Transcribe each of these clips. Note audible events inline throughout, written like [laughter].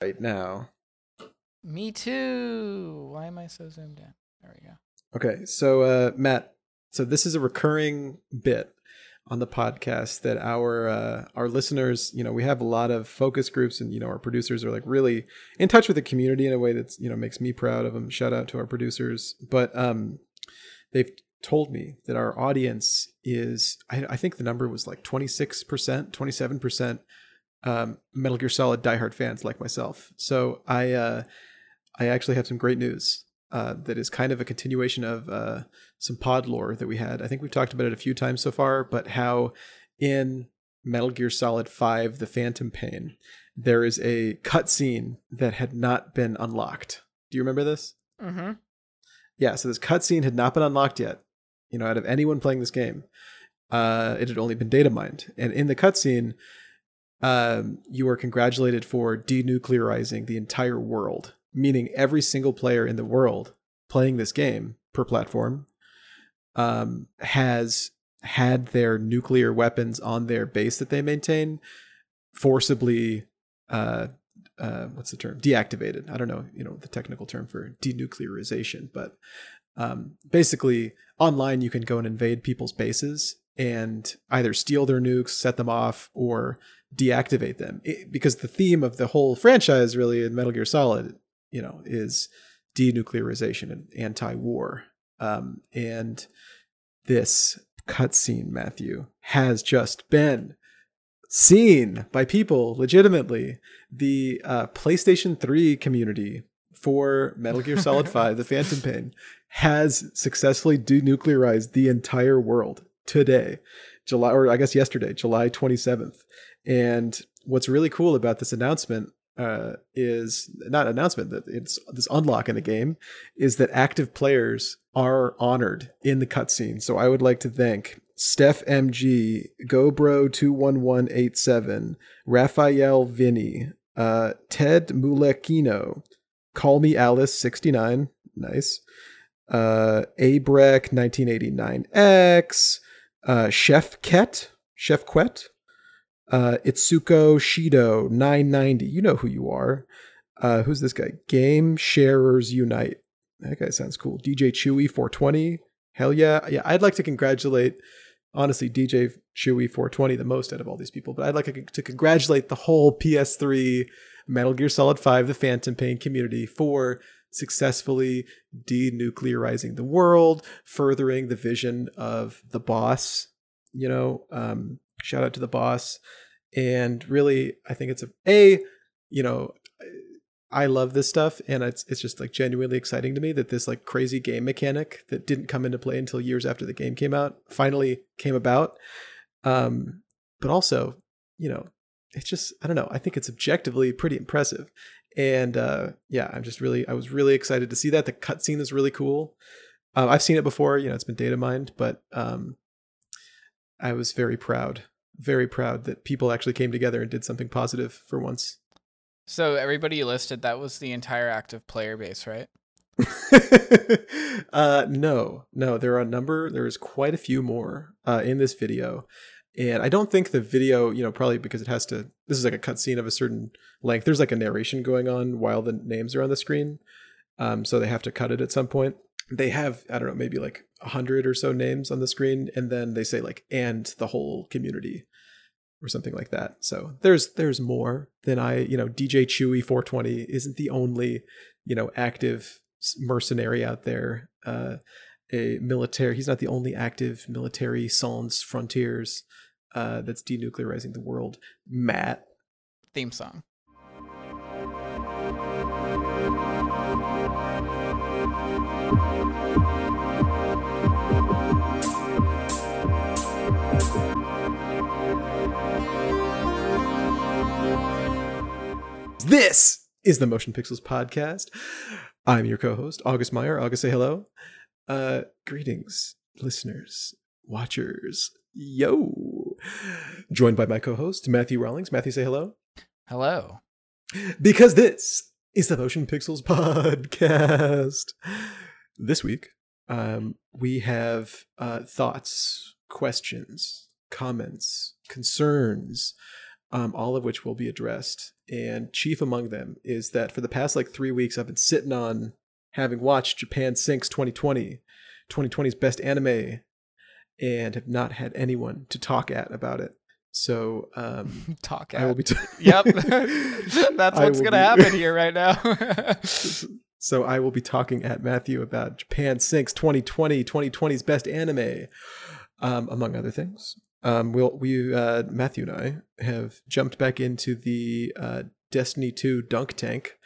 right now. Me too. Why am I so zoomed in? There we go. Okay, so uh, Matt, so this is a recurring bit on the podcast that our uh, our listeners, you know, we have a lot of focus groups, and you know, our producers are like really in touch with the community in a way that's you know makes me proud of them. Shout out to our producers, but um, they've told me that our audience is I, I think the number was like 26% 27% um, metal gear solid diehard fans like myself so i uh, i actually have some great news uh, that is kind of a continuation of uh, some pod lore that we had i think we've talked about it a few times so far but how in metal gear solid 5 the phantom pain there is a cutscene that had not been unlocked do you remember this Mm-hmm. yeah, so this cutscene had not been unlocked yet. You know, out of anyone playing this game, uh, it had only been data mined. And in the cutscene, um, you are congratulated for denuclearizing the entire world, meaning every single player in the world playing this game per platform um, has had their nuclear weapons on their base that they maintain forcibly uh, uh, what's the term? Deactivated. I don't know you know the technical term for denuclearization but um, basically online you can go and invade people's bases and either steal their nukes set them off or deactivate them It- because the theme of the whole franchise really in metal gear solid you know is denuclearization and anti-war um, and this cutscene matthew has just been seen by people legitimately the uh, PlayStation 3 community for Metal Gear Solid [laughs] 5, The Phantom Pain, has successfully denuclearized the entire world today, July, or I guess yesterday, July 27th. And what's really cool about this announcement uh, is not announcement that it's this unlock in the game is that active players are honored in the cutscene. So I would like to thank Steph MG, GoBro21187, Raphael Vinny, uh, Ted Mulekino, Call Me Alice 69, nice, uh, Abrek 1989X, uh, Chef Ket, Chef Quet, uh, Itsuko Shido 990. You know who you are. Uh, who's this guy? Game Sharers Unite. That guy sounds cool. DJ Chewy 420. Hell yeah. Yeah, I'd like to congratulate, honestly, DJ Chewy 420 the most out of all these people, but I'd like to- congratulate the whole PS3 Metal Gear Solid 5 The Phantom Pain community for successfully denuclearizing the world, furthering the vision of the boss. You know, um, shout out to the boss. And really, I think it's a a, you know, I love this stuff, and it's it's just like genuinely exciting to me that this like crazy game mechanic that didn't come into play until years after the game came out finally came about. Um, but also, you know, it's just I don't know. I think it's objectively pretty impressive, and uh, yeah, I'm just really I was really excited to see that. The cutscene is really cool. Uh, I've seen it before, you know, it's been data mined, but um, I was very proud, very proud that people actually came together and did something positive for once. So everybody you listed, that was the entire active player base, right? [laughs] uh, no, no, there are a number. There is quite a few more uh, in this video, and I don't think the video, you know, probably because it has to. This is like a cutscene of a certain length. There's like a narration going on while the names are on the screen, um, so they have to cut it at some point. They have I don't know maybe like a hundred or so names on the screen, and then they say like and the whole community or something like that. So there's there's more than I you know DJ Chewy 420 isn't the only you know active mercenary out there. Uh, a military. He's not the only active military sans frontiers uh, that's denuclearizing the world. Matt. Theme song. This is the Motion Pixels podcast. I'm your co-host August Meyer. August, say hello. Uh, greetings, listeners, watchers. Yo. Joined by my co-host Matthew Rawlings. Matthew, say hello. Hello. because this is the Motion Pixels podcast. This week, um, we have uh, thoughts, questions, comments, concerns um, all of which will be addressed. And chief among them is that for the past like three weeks, I've been sitting on having watched Japan Sinks 2020, 2020's best anime, and have not had anyone to talk at about it. So um, [laughs] Talk I will be. T- [laughs] yep. [laughs] That's what's going to happen here right now. so I will be talking at Matthew about Japan Sinks 2020, 2020's best anime, um, among other things. Um, we'll, we, uh, Matthew and I have jumped back into the uh, Destiny 2 dunk tank,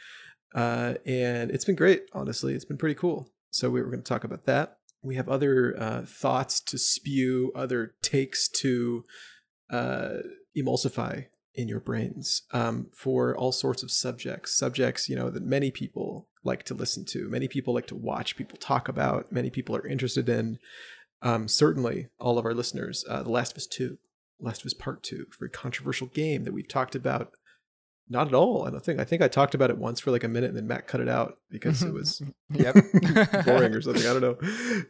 uh, and it's been great, honestly. It's been pretty cool. So we were going to talk about that. We have other uh, thoughts to spew, other takes to uh, emulsify in your brains um, for all sorts of subjects. Subjects, you know, that many people like to listen to, many people like to watch, people talk about, many people are interested in. Um, certainly, all of our listeners, uh, The Last of Us 2, Last of Us Part 2, very controversial game that we've talked about. Not at all. I don't think. I think I talked about it once for like a minute and then Matt cut it out because it was [laughs] [laughs] yep. boring or something. I don't know.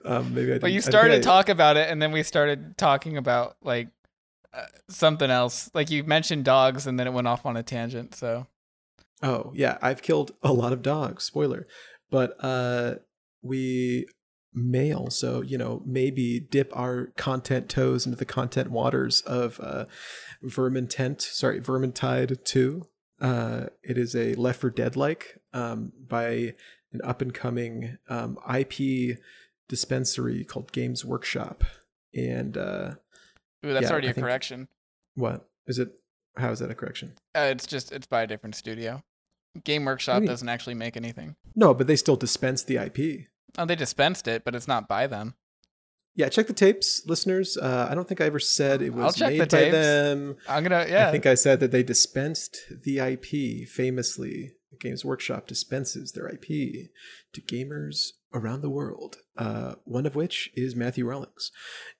Um, maybe I. But you I started I- to talk about it, and then we started talking about like uh, something else. Like you mentioned dogs, and then it went off on a tangent. So Oh, yeah, I've killed a lot of dogs, spoiler. But uh we may So, you know, maybe dip our content toes into the content waters of uh Vermintent, sorry, Vermintide 2. Uh it is a Left 4 Dead like um by an up and coming um IP dispensary called Games Workshop. And uh Ooh, that's Yeah, already I a think- correction. what is it how is that a correction? Uh, it's just it's by a different studio. Game Workshop mean? doesn't actually make anything. No, but they still dispense the IP. Oh, they dispensed it, but it's not by them. Yeah, check the tapes, listeners. Uh, I don't think I ever said it was made the by them. I'm gonna yeah. I think I said that they dispensed the IP famously. Games Workshop dispenses their IP to gamers around the world, uh, one of which is Matthew Rawlings.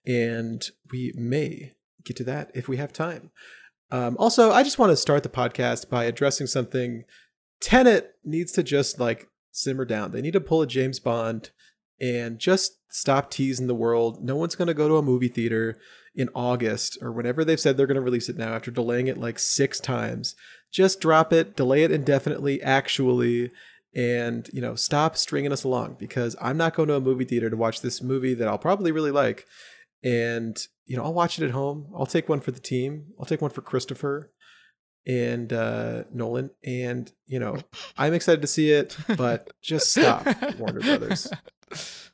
And we may get to that if we have time. Um, also, I just want to start the podcast by addressing something. Tenet needs to just like simmer down. They need to pull a James Bond and just stop teasing the world. No one's going to go to a movie theater in August or whenever they've said they're going to release it now after delaying it like six times. Just drop it, delay it indefinitely, actually, and you know, stop stringing us along because I'm not going to a movie theater to watch this movie that I'll probably really like. And you know, I'll watch it at home. I'll take one for the team. I'll take one for Christopher and uh Nolan. And you know, [laughs] I'm excited to see it, but just stop, Warner Brothers. [laughs]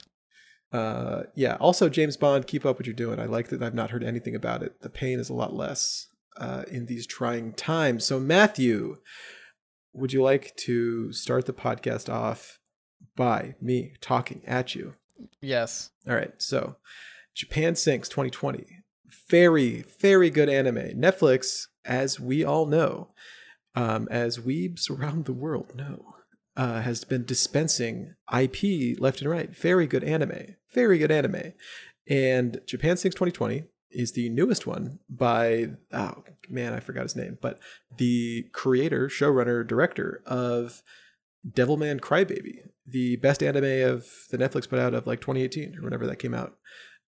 Uh, yeah. Also, James Bond, keep up what you're doing. I like that I've not heard anything about it. The pain is a lot less uh, in these trying times. So, Matthew, would you like to start the podcast off by me talking at you? yes. All right. So, Japan Sinks 2020. Very, very good anime. Netflix, as we all know, um, as weebs around the world know, uh, has been dispensing IP left and right. Very good anime. Very good anime. And Japan Sinks 2020 is the newest one by, oh man, I forgot his name, but the creator, showrunner, director of Devilman Crybaby, the best anime of the Netflix put out of like 2018 or whenever that came out.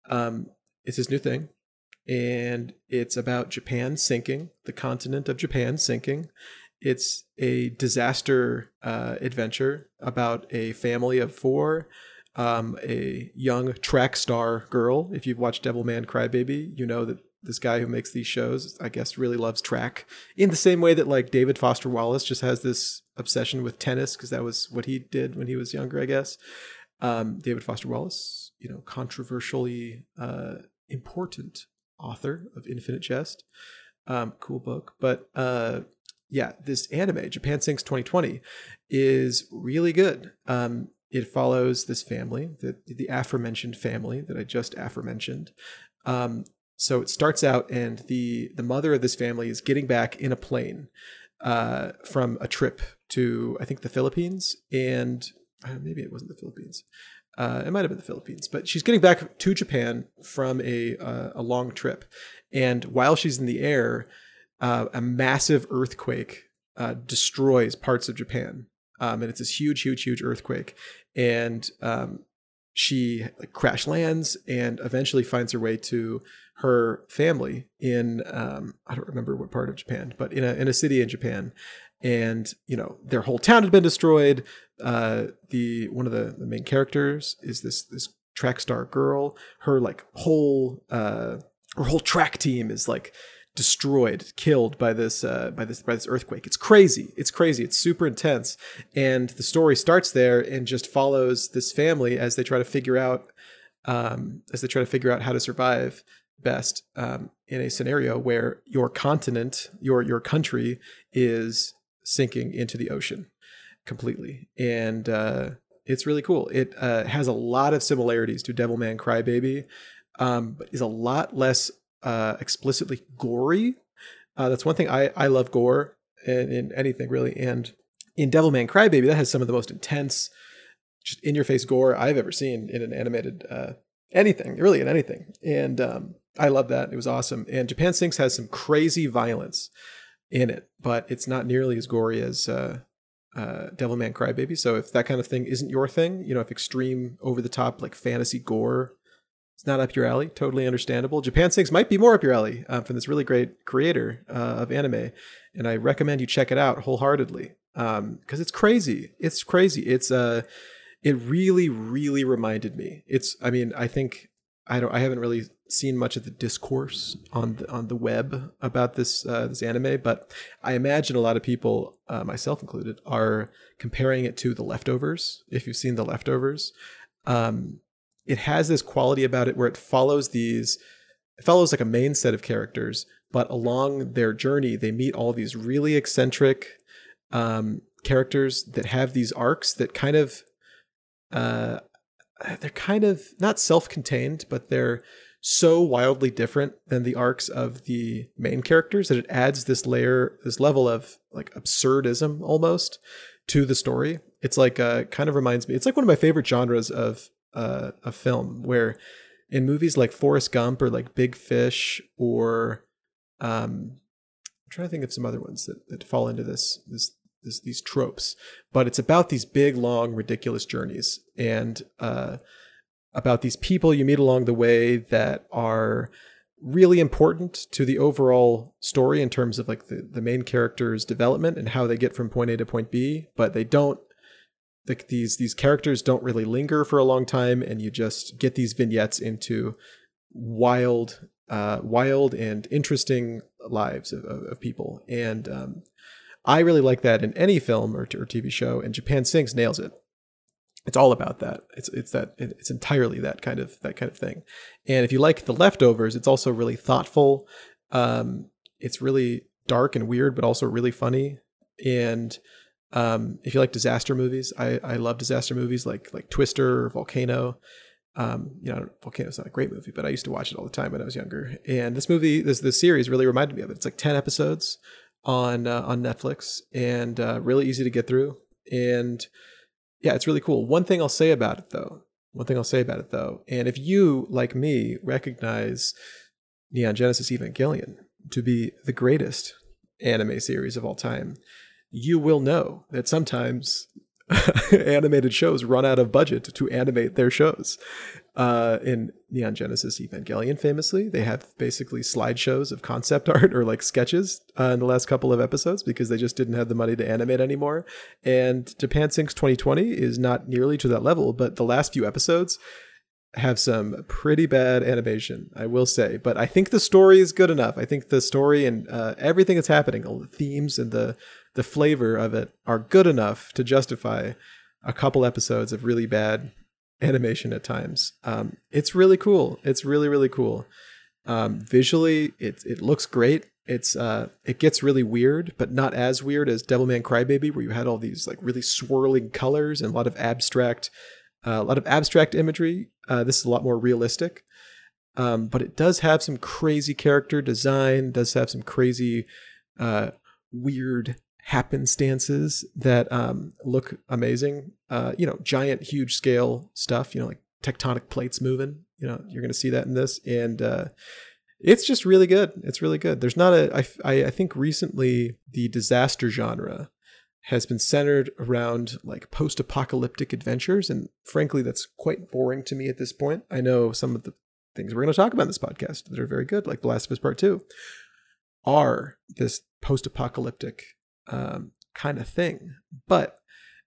Um, it's his new thing, and it's about Japan sinking, the continent of Japan sinking. It's a disaster uh, adventure about a family of four, um, a young track star girl. If you've watched Devilman Crybaby, you know that this guy who makes these shows, I guess, really loves track in the same way that like David Foster Wallace just has this obsession with tennis because that was what he did when he was younger, I guess. Um, David Foster Wallace, you know, controversially uh, important author of Infinite Jest. Um, cool book, but uh, yeah, this anime, Japan Sinks 2020, is really good. Um, it follows this family, the the aforementioned family that I just aforementioned. Um, so it starts out, and the the mother of this family is getting back in a plane uh, from a trip to I think the Philippines, and uh, maybe it wasn't the Philippines. Uh, it might have been the Philippines, but she's getting back to Japan from a uh, a long trip, and while she's in the air, uh, a massive earthquake uh, destroys parts of Japan, um, and it's this huge, huge, huge earthquake, and um, she like crash lands and eventually finds her way to her family in um, I don't remember what part of Japan, but in a in a city in Japan, and you know their whole town had been destroyed. Uh, the one of the, the main characters is this this track star girl. Her like whole uh, her whole track team is like destroyed, killed by this uh, by this by this earthquake. It's crazy. It's crazy. It's super intense, and the story starts there and just follows this family as they try to figure out um, as they try to figure out how to survive best um, in a scenario where your continent, your your country, is sinking into the ocean completely, and uh, it's really cool. It uh, has a lot of similarities to Devilman Crybaby, um, but is a lot less uh, explicitly gory. Uh, that's one thing I I love gore in, in anything really, and in Devilman Crybaby that has some of the most intense, just in your face gore I've ever seen in an animated uh, anything, really in anything, and um, I love that. It was awesome. And Japan Sinks has some crazy violence in it, but it's not nearly as gory as uh, uh, Devilman Crybaby. So if that kind of thing isn't your thing, you know, if extreme, over the top, like fantasy gore, it's not up your alley. Totally understandable. Japan Sinks might be more up your alley uh, from this really great creator uh, of anime, and I recommend you check it out wholeheartedly because um, it's crazy. It's crazy. It's uh, it really, really reminded me. It's. I mean, I think I don't. I haven't really seen much of the discourse on the on the web about this uh, this anime, but I imagine a lot of people, uh, myself included, are comparing it to The Leftovers. If you've seen The Leftovers, um, it has this quality about it where it follows these, it follows like a main set of characters, but along their journey, they meet all these really eccentric um, characters that have these arcs that kind of. Uh, they're kind of not self-contained, but they're so wildly different than the arcs of the main characters that it adds this layer, this level of like absurdism almost to the story. It's like uh, kind of reminds me. It's like one of my favorite genres of uh, a film where in movies like Forrest Gump or like Big Fish or um, I'm trying to think of some other ones that, that fall into this this this these tropes, but it's about these big, long, ridiculous journeys and uh, about these people you meet along the way that are really important to the overall story in terms of like the, the main character's development and how they get from point A to point B, but they don't like these these characters don't really linger for a long time and you just get these vignettes into wild uh, wild and interesting lives of, of, of people. And um, i really like that in any film or, or tv show and japan sinks nails it it's all about that. It's it's that it's entirely that kind of that kind of thing. And if you like the leftovers, it's also really thoughtful. Um, it's really dark and weird, but also really funny. And um, if you like disaster movies, I, I love disaster movies like like Twister or Volcano. Um, you know, Volcano's not a great movie, but I used to watch it all the time when I was younger. And this movie, this this series, really reminded me of it. It's like ten episodes on uh, on Netflix, and uh, really easy to get through. And yeah, it's really cool. One thing I'll say about it though, one thing I'll say about it though, and if you, like me, recognize Neon Genesis Evangelion to be the greatest anime series of all time, you will know that sometimes [laughs] animated shows run out of budget to animate their shows. Uh, in Neon Genesis Evangelion, famously, they have basically slideshows of concept [laughs] art or like sketches uh, in the last couple of episodes because they just didn't have the money to animate anymore. And Japan Sinks 2020 is not nearly to that level, but the last few episodes have some pretty bad animation, I will say. But I think the story is good enough. I think the story and uh, everything that's happening, all the themes and the the flavor of it are good enough to justify a couple episodes of really bad animation at times. Um, it's really cool. It's really really cool. Um, visually, it it looks great. It's uh, it gets really weird, but not as weird as Devilman Crybaby, where you had all these like really swirling colors and a lot of abstract, uh, a lot of abstract imagery. Uh, this is a lot more realistic, um, but it does have some crazy character design. Does have some crazy, uh, weird happenstances that um, look amazing. Uh, you know, giant, huge scale stuff. You know, like tectonic plates moving. You know, you're going to see that in this, and uh, it's just really good. It's really good. There's not a. I, I, I think recently the disaster genre has been centered around like post-apocalyptic adventures and frankly that's quite boring to me at this point i know some of the things we're going to talk about in this podcast that are very good like the last of us part two are this post-apocalyptic um, kind of thing. But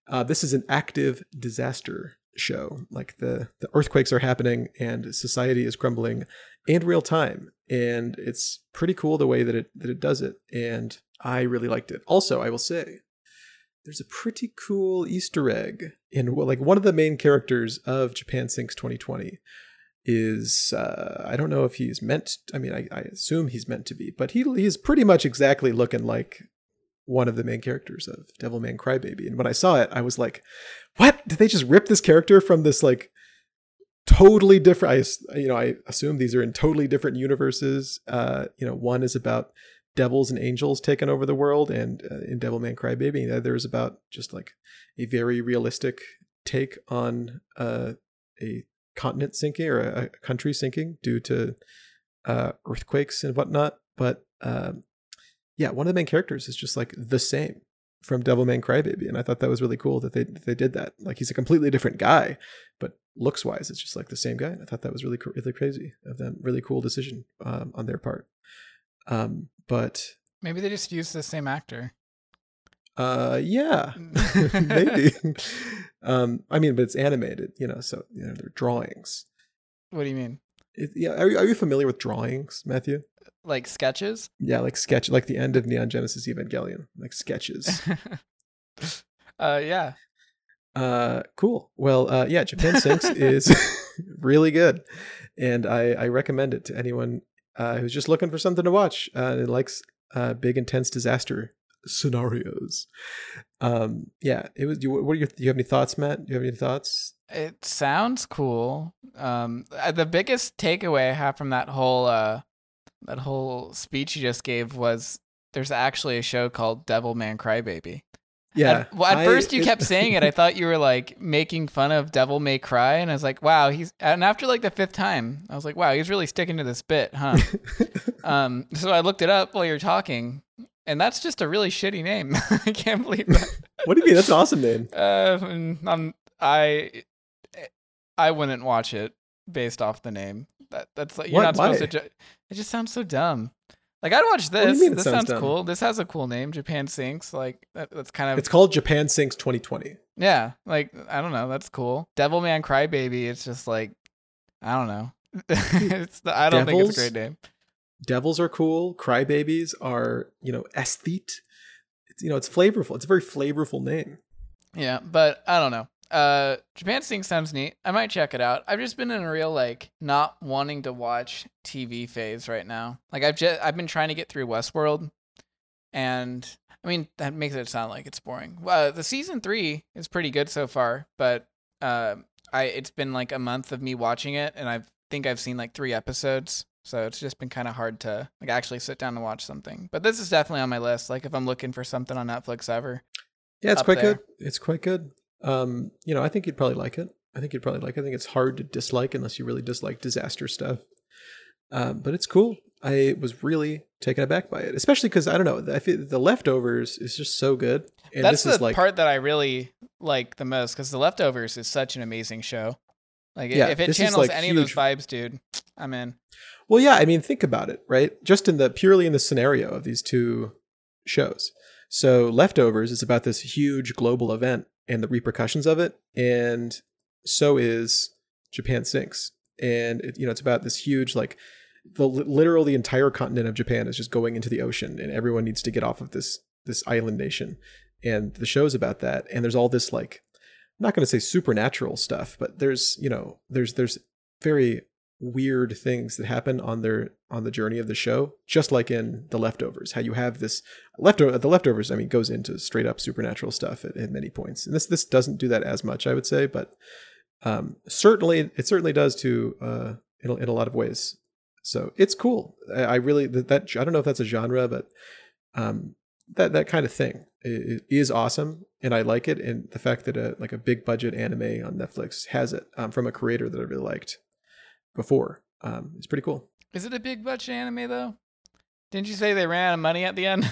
uh, this is an active disaster show. Like the the earthquakes are happening and society is crumbling in real time. And it's pretty cool the way that it that it does it. And i really liked it. Also i will say there's a pretty cool easter egg in like one of the main characters of japan sinks 2020 is uh, i don't know if he's meant i mean I, I assume he's meant to be but he he's pretty much exactly looking like one of the main characters of Devilman Crybaby. And when I saw it, I was like, what? Did they just rip this character from this like totally different I you know, I assume these are in totally different universes. Uh, you know, one is about devils and angels taking over the world and uh, in Devilman Crybaby, the other is about just like a very realistic take on uh, a continent sinking or a, a country sinking due to uh, earthquakes and whatnot. But um, yeah, one of the main characters is just like the same from Devilman Crybaby, and I thought that was really cool that they they did that. Like he's a completely different guy, but looks wise, it's just like the same guy. And I thought that was really really crazy of them. Really cool decision um, on their part. Um, but maybe they just used the same actor. Uh, yeah, [laughs] [laughs] maybe. um, I mean, but it's animated, you know, so you know they're drawings. What do you mean? It, yeah, are you, are you familiar with drawings, Matthew? Like sketches? Yeah, like sketch, like the end of Neon Genesis Evangelion, like sketches. [laughs] uh, yeah. Uh, cool. Well, uh, yeah, Japan Sinks is [laughs] really good, and I I recommend it to anyone uh, who's just looking for something to watch uh, and likes uh, big intense disaster scenarios. Um, yeah, it was. You, what are your? Do you have any thoughts, Matt? Do you have any thoughts? It sounds cool. Um, uh, the biggest takeaway I have from that whole uh, that whole speech you just gave was there's actually a show called Devilman Crybaby. Yeah. At, well, at I, first you it, kept saying it. I [laughs] thought you were like making fun of Devil May Cry, and I was like, wow, he's. And after like the fifth time, I was like, wow, he's really sticking to this bit, huh? [laughs] um. So I looked it up while you're talking, and that's just a really shitty name. [laughs] I can't believe that. what do you mean? That's an awesome name. Uh, I'm, I I wouldn't watch it based off the name. That that's like you're what? not supposed Why? to. Ju- it just sounds so dumb. Like I'd watch this. This sounds, sounds cool. This has a cool name. Japan Sinks. Like that, that's kind of. It's called Japan Sinks 2020. Yeah, like I don't know. That's cool. Devilman Crybaby. It's just like I don't know. [laughs] it's the, I don't Devils, think it's a great name. Devils are cool. Crybabies are you know aesthete. It's, you know it's flavorful. It's a very flavorful name. Yeah, but I don't know uh Japan Sing sounds neat. I might check it out. I've just been in a real like not wanting to watch TV phase right now. Like I've just I've been trying to get through Westworld and I mean that makes it sound like it's boring. Uh, the season 3 is pretty good so far, but uh I it's been like a month of me watching it and I think I've seen like 3 episodes. So it's just been kind of hard to like actually sit down and watch something. But this is definitely on my list like if I'm looking for something on Netflix ever. Yeah, it's quite there. good. It's quite good. Um, you know, I think you'd probably like it. I think you'd probably like it. I think it's hard to dislike unless you really dislike disaster stuff. Um, but it's cool. I was really taken aback by it, especially because I don't know. I feel the leftovers is just so good. And That's the like, part that I really like the most because the leftovers is such an amazing show. Like yeah, if it channels like any huge... of those vibes, dude, I'm in. Well, yeah. I mean, think about it, right? Just in the purely in the scenario of these two shows. So leftovers is about this huge global event and the repercussions of it. And so is Japan Sinks. And it, you know, it's about this huge like the literal the entire continent of Japan is just going into the ocean, and everyone needs to get off of this this island nation. And the show's about that. And there's all this like I'm not going to say supernatural stuff, but there's you know there's there's very weird things that happen on their on the journey of the show just like in the leftovers how you have this leftover the leftovers i mean goes into straight up supernatural stuff at, at many points. And this this doesn't do that as much i would say but um, certainly it certainly does to uh, in, in a lot of ways. So it's cool. I, I really that, that, i don't know if that's a genre but um, that that kind of thing. Is awesome and i like it and the fact that a like a big budget anime on netflix has it um, from a creator that i really liked before. Um, it's pretty cool. Is it a big budget anime though? Didn't you say they ran out of money at the end?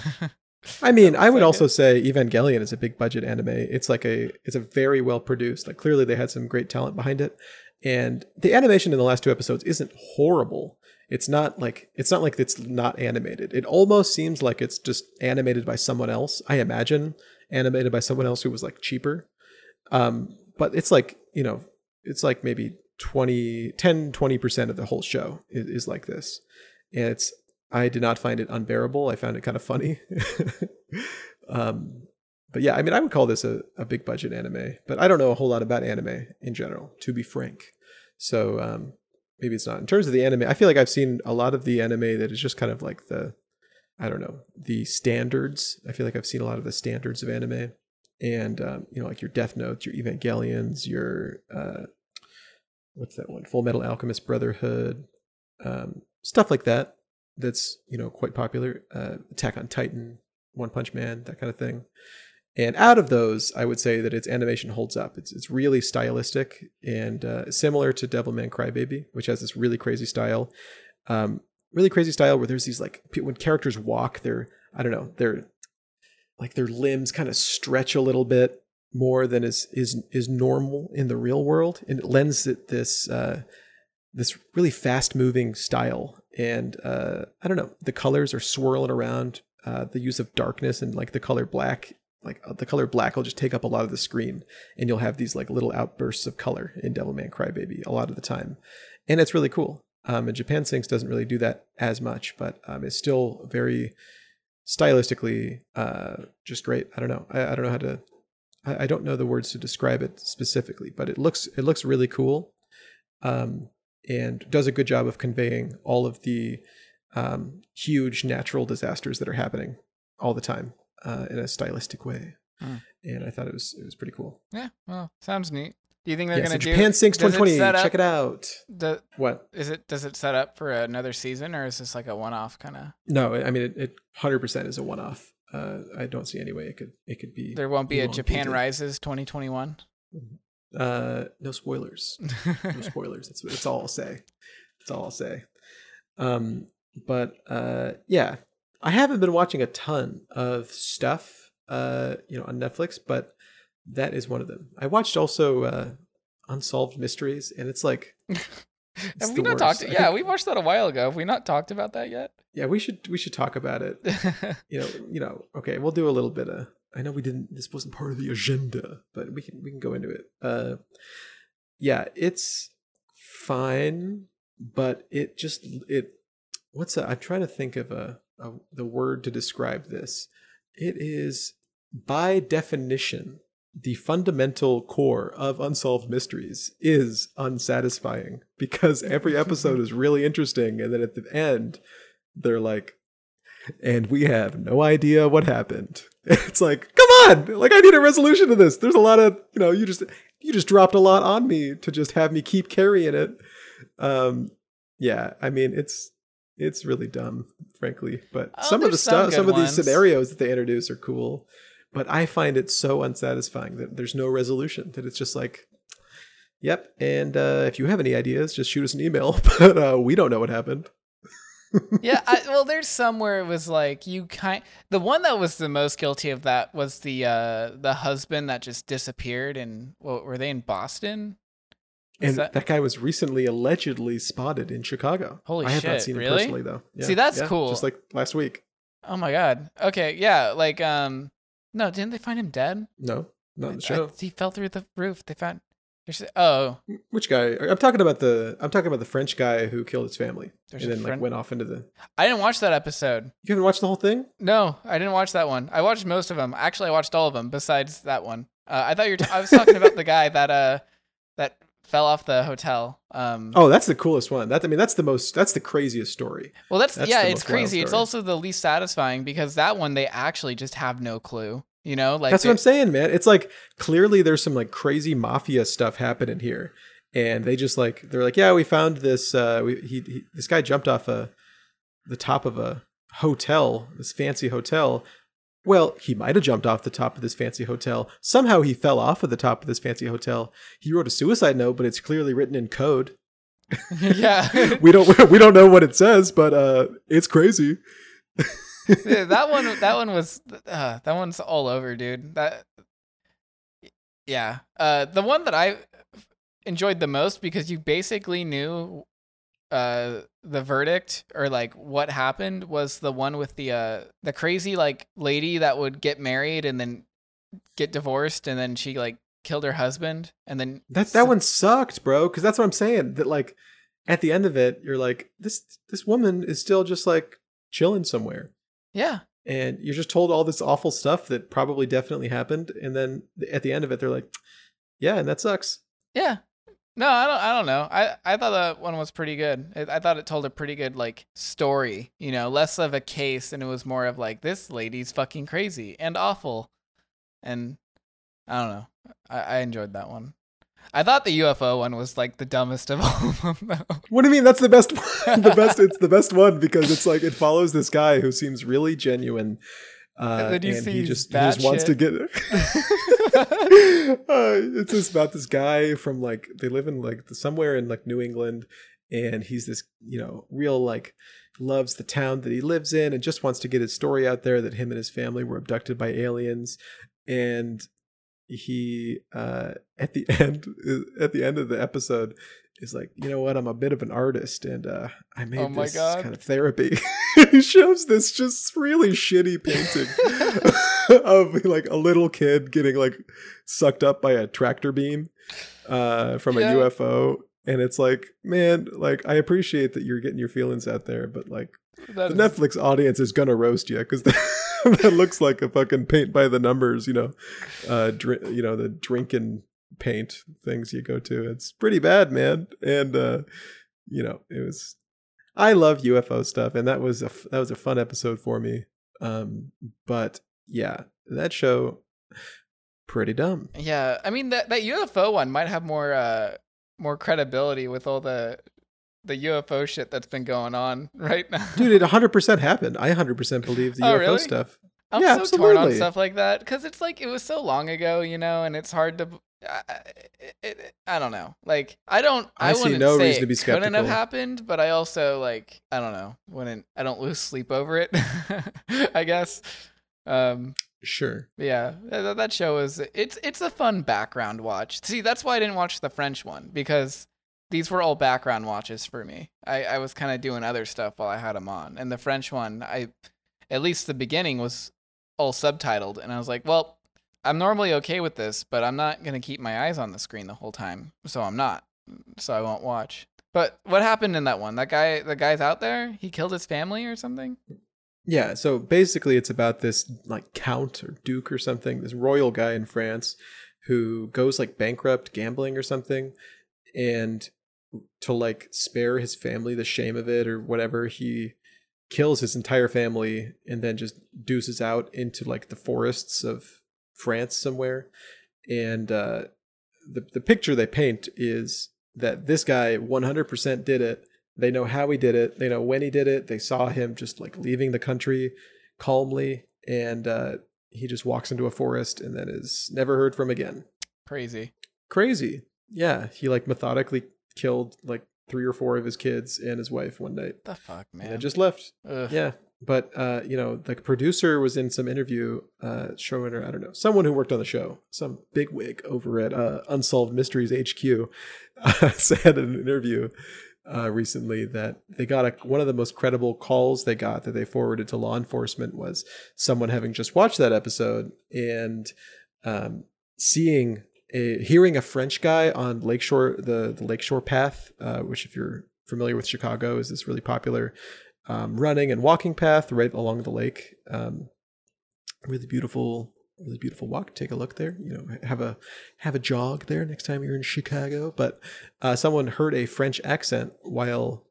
I [laughs] mean, I would like also say Evangelion is a big budget anime. It's like a it's a very well produced. Like clearly they had some great talent behind it. And the animation in the last two episodes isn't horrible. It's not like it's not like it's not animated. It almost seems like it's just animated by someone else. I imagine animated by someone else who was like cheaper. Um, but it's like, you know, it's like maybe 20 10 20% of the whole show is, is like this. And it's I did not find it unbearable. I found it kind of funny. [laughs] um, but yeah, I mean, I would call this a, a big budget anime, but I don't know a whole lot about anime in general, to be frank. So um, maybe it's not. In terms of the anime, I feel like I've seen a lot of the anime that is just kind of like the, I don't know, the standards. I feel like I've seen a lot of the standards of anime. And, um, you know, like your Death Notes, your Evangelions, your, uh, what's that one? Full Metal Alchemist Brotherhood, um, stuff like that that's you know quite popular. Uh, Attack on Titan, One Punch Man, that kind of thing. And out of those, I would say that its animation holds up. It's it's really stylistic and uh, similar to Devilman Crybaby, which has this really crazy style, um, really crazy style where there's these like when characters walk, they're I don't know, they're like their limbs kind of stretch a little bit more than is is is normal in the real world, and it lends it this uh, this really fast moving style and uh, I don't know, the colors are swirling around. Uh, the use of darkness and like the color black, like uh, the color black will just take up a lot of the screen, and you'll have these like little outbursts of color in Devilman Crybaby a lot of the time, and it's really cool. Um, and Japan Sinks doesn't really do that as much, but um, it's still very stylistically uh, just great. I don't know. I, I don't know how to. I, I, don't know the words to describe it specifically, but it looks it looks really cool. Um, and does a good job of conveying all of the um, huge natural disasters that are happening all the time uh, in a stylistic way. Mm. And I thought it was it was pretty cool. Yeah, well, sounds neat. Do you think they're yeah, going to so Japan Sinks 2020? It check it out. The, what is it? Does it set up for another season, or is this like a one-off kind of? No, I mean it. Hundred percent is a one-off. Uh, I don't see any way it could it could be. There won't be a Japan Rises 2021. Uh, no spoilers. no [laughs] spoilers. That's that's all I'll say. That's all I'll say. Um, but uh, yeah, I haven't been watching a ton of stuff, uh, you know, on Netflix, but that is one of them. I watched also uh, Unsolved Mysteries, and it's like. [laughs] It's Have we not worst. talked? Yeah, we watched that a while ago. Have we not talked about that yet? Yeah, we should. We should talk about it. [laughs] you know. You know. Okay, we'll do a little bit of I know we didn't. This wasn't part of the agenda, but we can we can go into it. Uh, yeah, it's fine, but it just it. What's that? I'm trying to think of a, a the word to describe this. It is by definition the fundamental core of unsolved mysteries is unsatisfying [laughs] because every episode is really interesting and then at the end they're like and we have no idea what happened. [laughs] It's like, come on, like I need a resolution to this. There's a lot of, you know, you just you just dropped a lot on me to just have me keep carrying it. Um, yeah, I mean, it's it's really dumb, frankly. But oh, some of the stuff, some, some of these scenarios that they introduce are cool. But I find it so unsatisfying that there's no resolution. That it's just like, yep. And uh, if you have any ideas, just shoot us an email. [laughs] But uh, we don't know what happened [laughs] yeah, I, well, there's some where it was like you kind. The one that was the most guilty of that was the uh the husband that just disappeared. And what were they in Boston? and that... that... guy was recently allegedly spotted in Chicago. Holy I shit! have not seen him really? personally though. Yeah, See, that's yeah, cool. Just like last week. Oh my god. Okay, yeah, like um, no, didn't they find him dead? No, not in the show. I, he fell through the roof. They found. There's, oh, which guy? I'm talking about the. I'm talking about the French guy who killed his family There's and then like went off into the. I didn't watch that episode. You haven't watched the whole thing? No, I didn't watch that one. I watched most of them. Actually, I watched all of them besides that one. Uh, I thought you were. T- I was talking about the guy that uh that fell off the hotel. Um, oh, that's the coolest one. That I mean, that's the most. That's the craziest story. Well, that's, that's yeah, it's crazy. It's also the least satisfying because that one they actually just have no clue. You know, like that's what I'm saying, man. It's like clearly there's some like crazy mafia stuff happening here, and they just like they're like, yeah, we found this. Uh, we, he, he this guy jumped off a the top of a hotel, this fancy hotel. Well, he might have jumped off the top of this fancy hotel. Somehow he fell off of the top of this fancy hotel. He wrote a suicide note, but it's clearly written in code. [laughs] yeah, [laughs] we don't we don't know what it says, but uh, it's crazy. [laughs] Yeah, that one that one was uh, that one's all over, dude. That yeah. Uh the one that I enjoyed the most because you basically knew uh the verdict or like what happened was the one with the uh the crazy like lady that would get married and then get divorced and then she like killed her husband and then That that one sucked, bro. Because that's what I'm saying. That like at the end of it, you're like, this this woman is still just like chilling somewhere, yeah and you're just told all this awful stuff that probably definitely happened, and then at the end of it, they're like, yeah, and that sucks. Yeah. No, I don't. I don't know. I I thought that one was pretty good. I, I thought it told a pretty good like story. You know, less of a case, and it was more of like this lady's fucking crazy and awful, and I don't know. I, I enjoyed that one. I thought the UFO one was like the dumbest of [laughs] all of them. Though. What do you mean? That's the best. one- [laughs] the best. It's the best one because it's like it follows this guy who seems really genuine. Uh, And then you and see he just he just wants to get. [laughs] [laughs] uh, it's just about this guy from like they live in like somewhere in like New England, and he's this you know real like loves the town that he lives in and just wants to get his story out there that him and his family were abducted by aliens, and he uh at the [laughs] end at the end of the episode is like you know what i'm a bit of an artist and uh i made Oh this God. kind of therapy [laughs] he shows this just really shitty painting [laughs] of like a little kid getting like sucked up by a tractor beam uh from Yeah. a ufo and it's like man like i appreciate that you're getting your feelings out there but like That the is- Netflix audience is gonna roast you because that, [laughs] that looks like a fucking paint by the numbers, you know, uh, dr- you know the drinking paint things you go to. It's pretty bad, man. And uh, you know, it was. I love UFO stuff, and that was a f- that was a fun episode for me. Um, but yeah, that show pretty dumb. Yeah, I mean that that UFO one might have more uh more credibility with all the the UFO shit that's been going on [laughs] right now. Dude, it 100% happened. I 100% [laughs] believe the Oh, UFO really? stuff. I'm yeah, so torn on stuff like that because it's like it was so long ago, you know, and it's hard to. I, it, it, I don't know. Like I don't. I, I see no say reason to be Couldn't have happened, but I also like I don't know. Wouldn't I don't lose sleep over it. [laughs] I guess. Um. Sure. Yeah, that, that show is it's it's a fun background watch. See, that's why I didn't watch the French one because these were all background watches for me. I I was kind of doing other stuff while I had them on, and the French one, I at least the beginning was all subtitled, and I was like, well, I'm normally okay with this, but I'm not gonna keep my eyes on the screen the whole time, so I'm not, so I won't watch. But what happened in that one? That guy, the guy's out there. He killed his family or something. Yeah, so basically it's about this like count or duke or something, this royal guy in France who goes like bankrupt gambling or something and to like spare his family the shame of it or whatever, he kills his entire family and then just deuces out into like the forests of France somewhere. And uh the the picture they paint is that this guy 100% did it they know how he did it. They know when he did it. They saw him just like leaving the country calmly, and uh, he just walks into a forest and then is never heard from again. Crazy. Crazy. Yeah, he like methodically killed like three or four of his kids and his wife one night, The fuck, man. then just left. Ugh. Yeah, but uh, you know, the producer was in some interview, uh, showrunner, I don't know, someone who worked on the show, some bigwig over at uh, Unsolved Mysteries HQ, [laughs] said in an interview uh, recently that they got a, one of the most credible calls they got that they forwarded to law enforcement was someone having just watched that episode and um, seeing a, hearing a French guy on Lakeshore the the Lakeshore Path, uh, which if you're familiar with Chicago, is this really popular um, running and walking path right along the lake. Um, really beautiful, really beautiful walk. Take a look there. You know, have a have a jog there next time you're in Chicago. But uh, someone heard a French accent while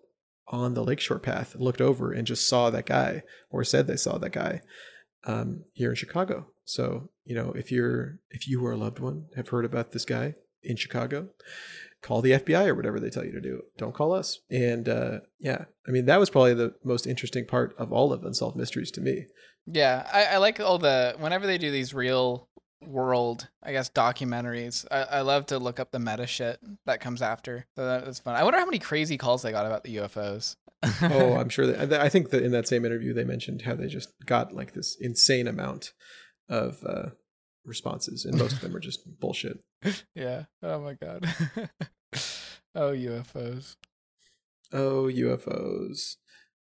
on the lakeshore path looked over and just saw that guy or said they saw that guy um, here in Chicago. So you know, if you're if you or a loved one have heard about this guy in Chicago, call the FBI or whatever they tell you to do. Don't call us. And uh, yeah, I mean that was probably the most interesting part of all of Unsolved Mysteries to me. Yeah, I, I like all the whenever they do these real world, I guess documentaries. I, I love to look up the meta shit that comes after. So that is fun. I wonder how many crazy calls they got about the UFOs. oh, [laughs] I'm sure that I think that in that same interview they mentioned how they just got like this insane amount of uh, responses, and most of them are just bullshit. [laughs] yeah. Oh my god. [laughs] oh UFOs. Oh UFOs.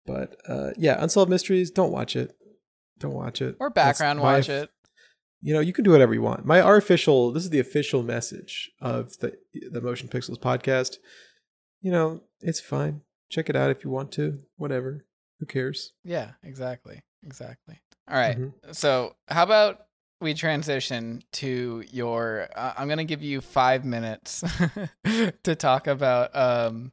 But uh, yeah, Unsolved Mysteries. Don't watch it. Don't watch it. Or background my watch it. You know, you can do whatever you want. My our official. This is the official message of the the Motion Pixels podcast. You know, it's fine. Check it out if you want to. Whatever. Who cares? Yeah, exactly. Exactly. All right. Mhm. So, how about we transition to your uh, I'm going to give you 5 minutes [laughs] to talk about um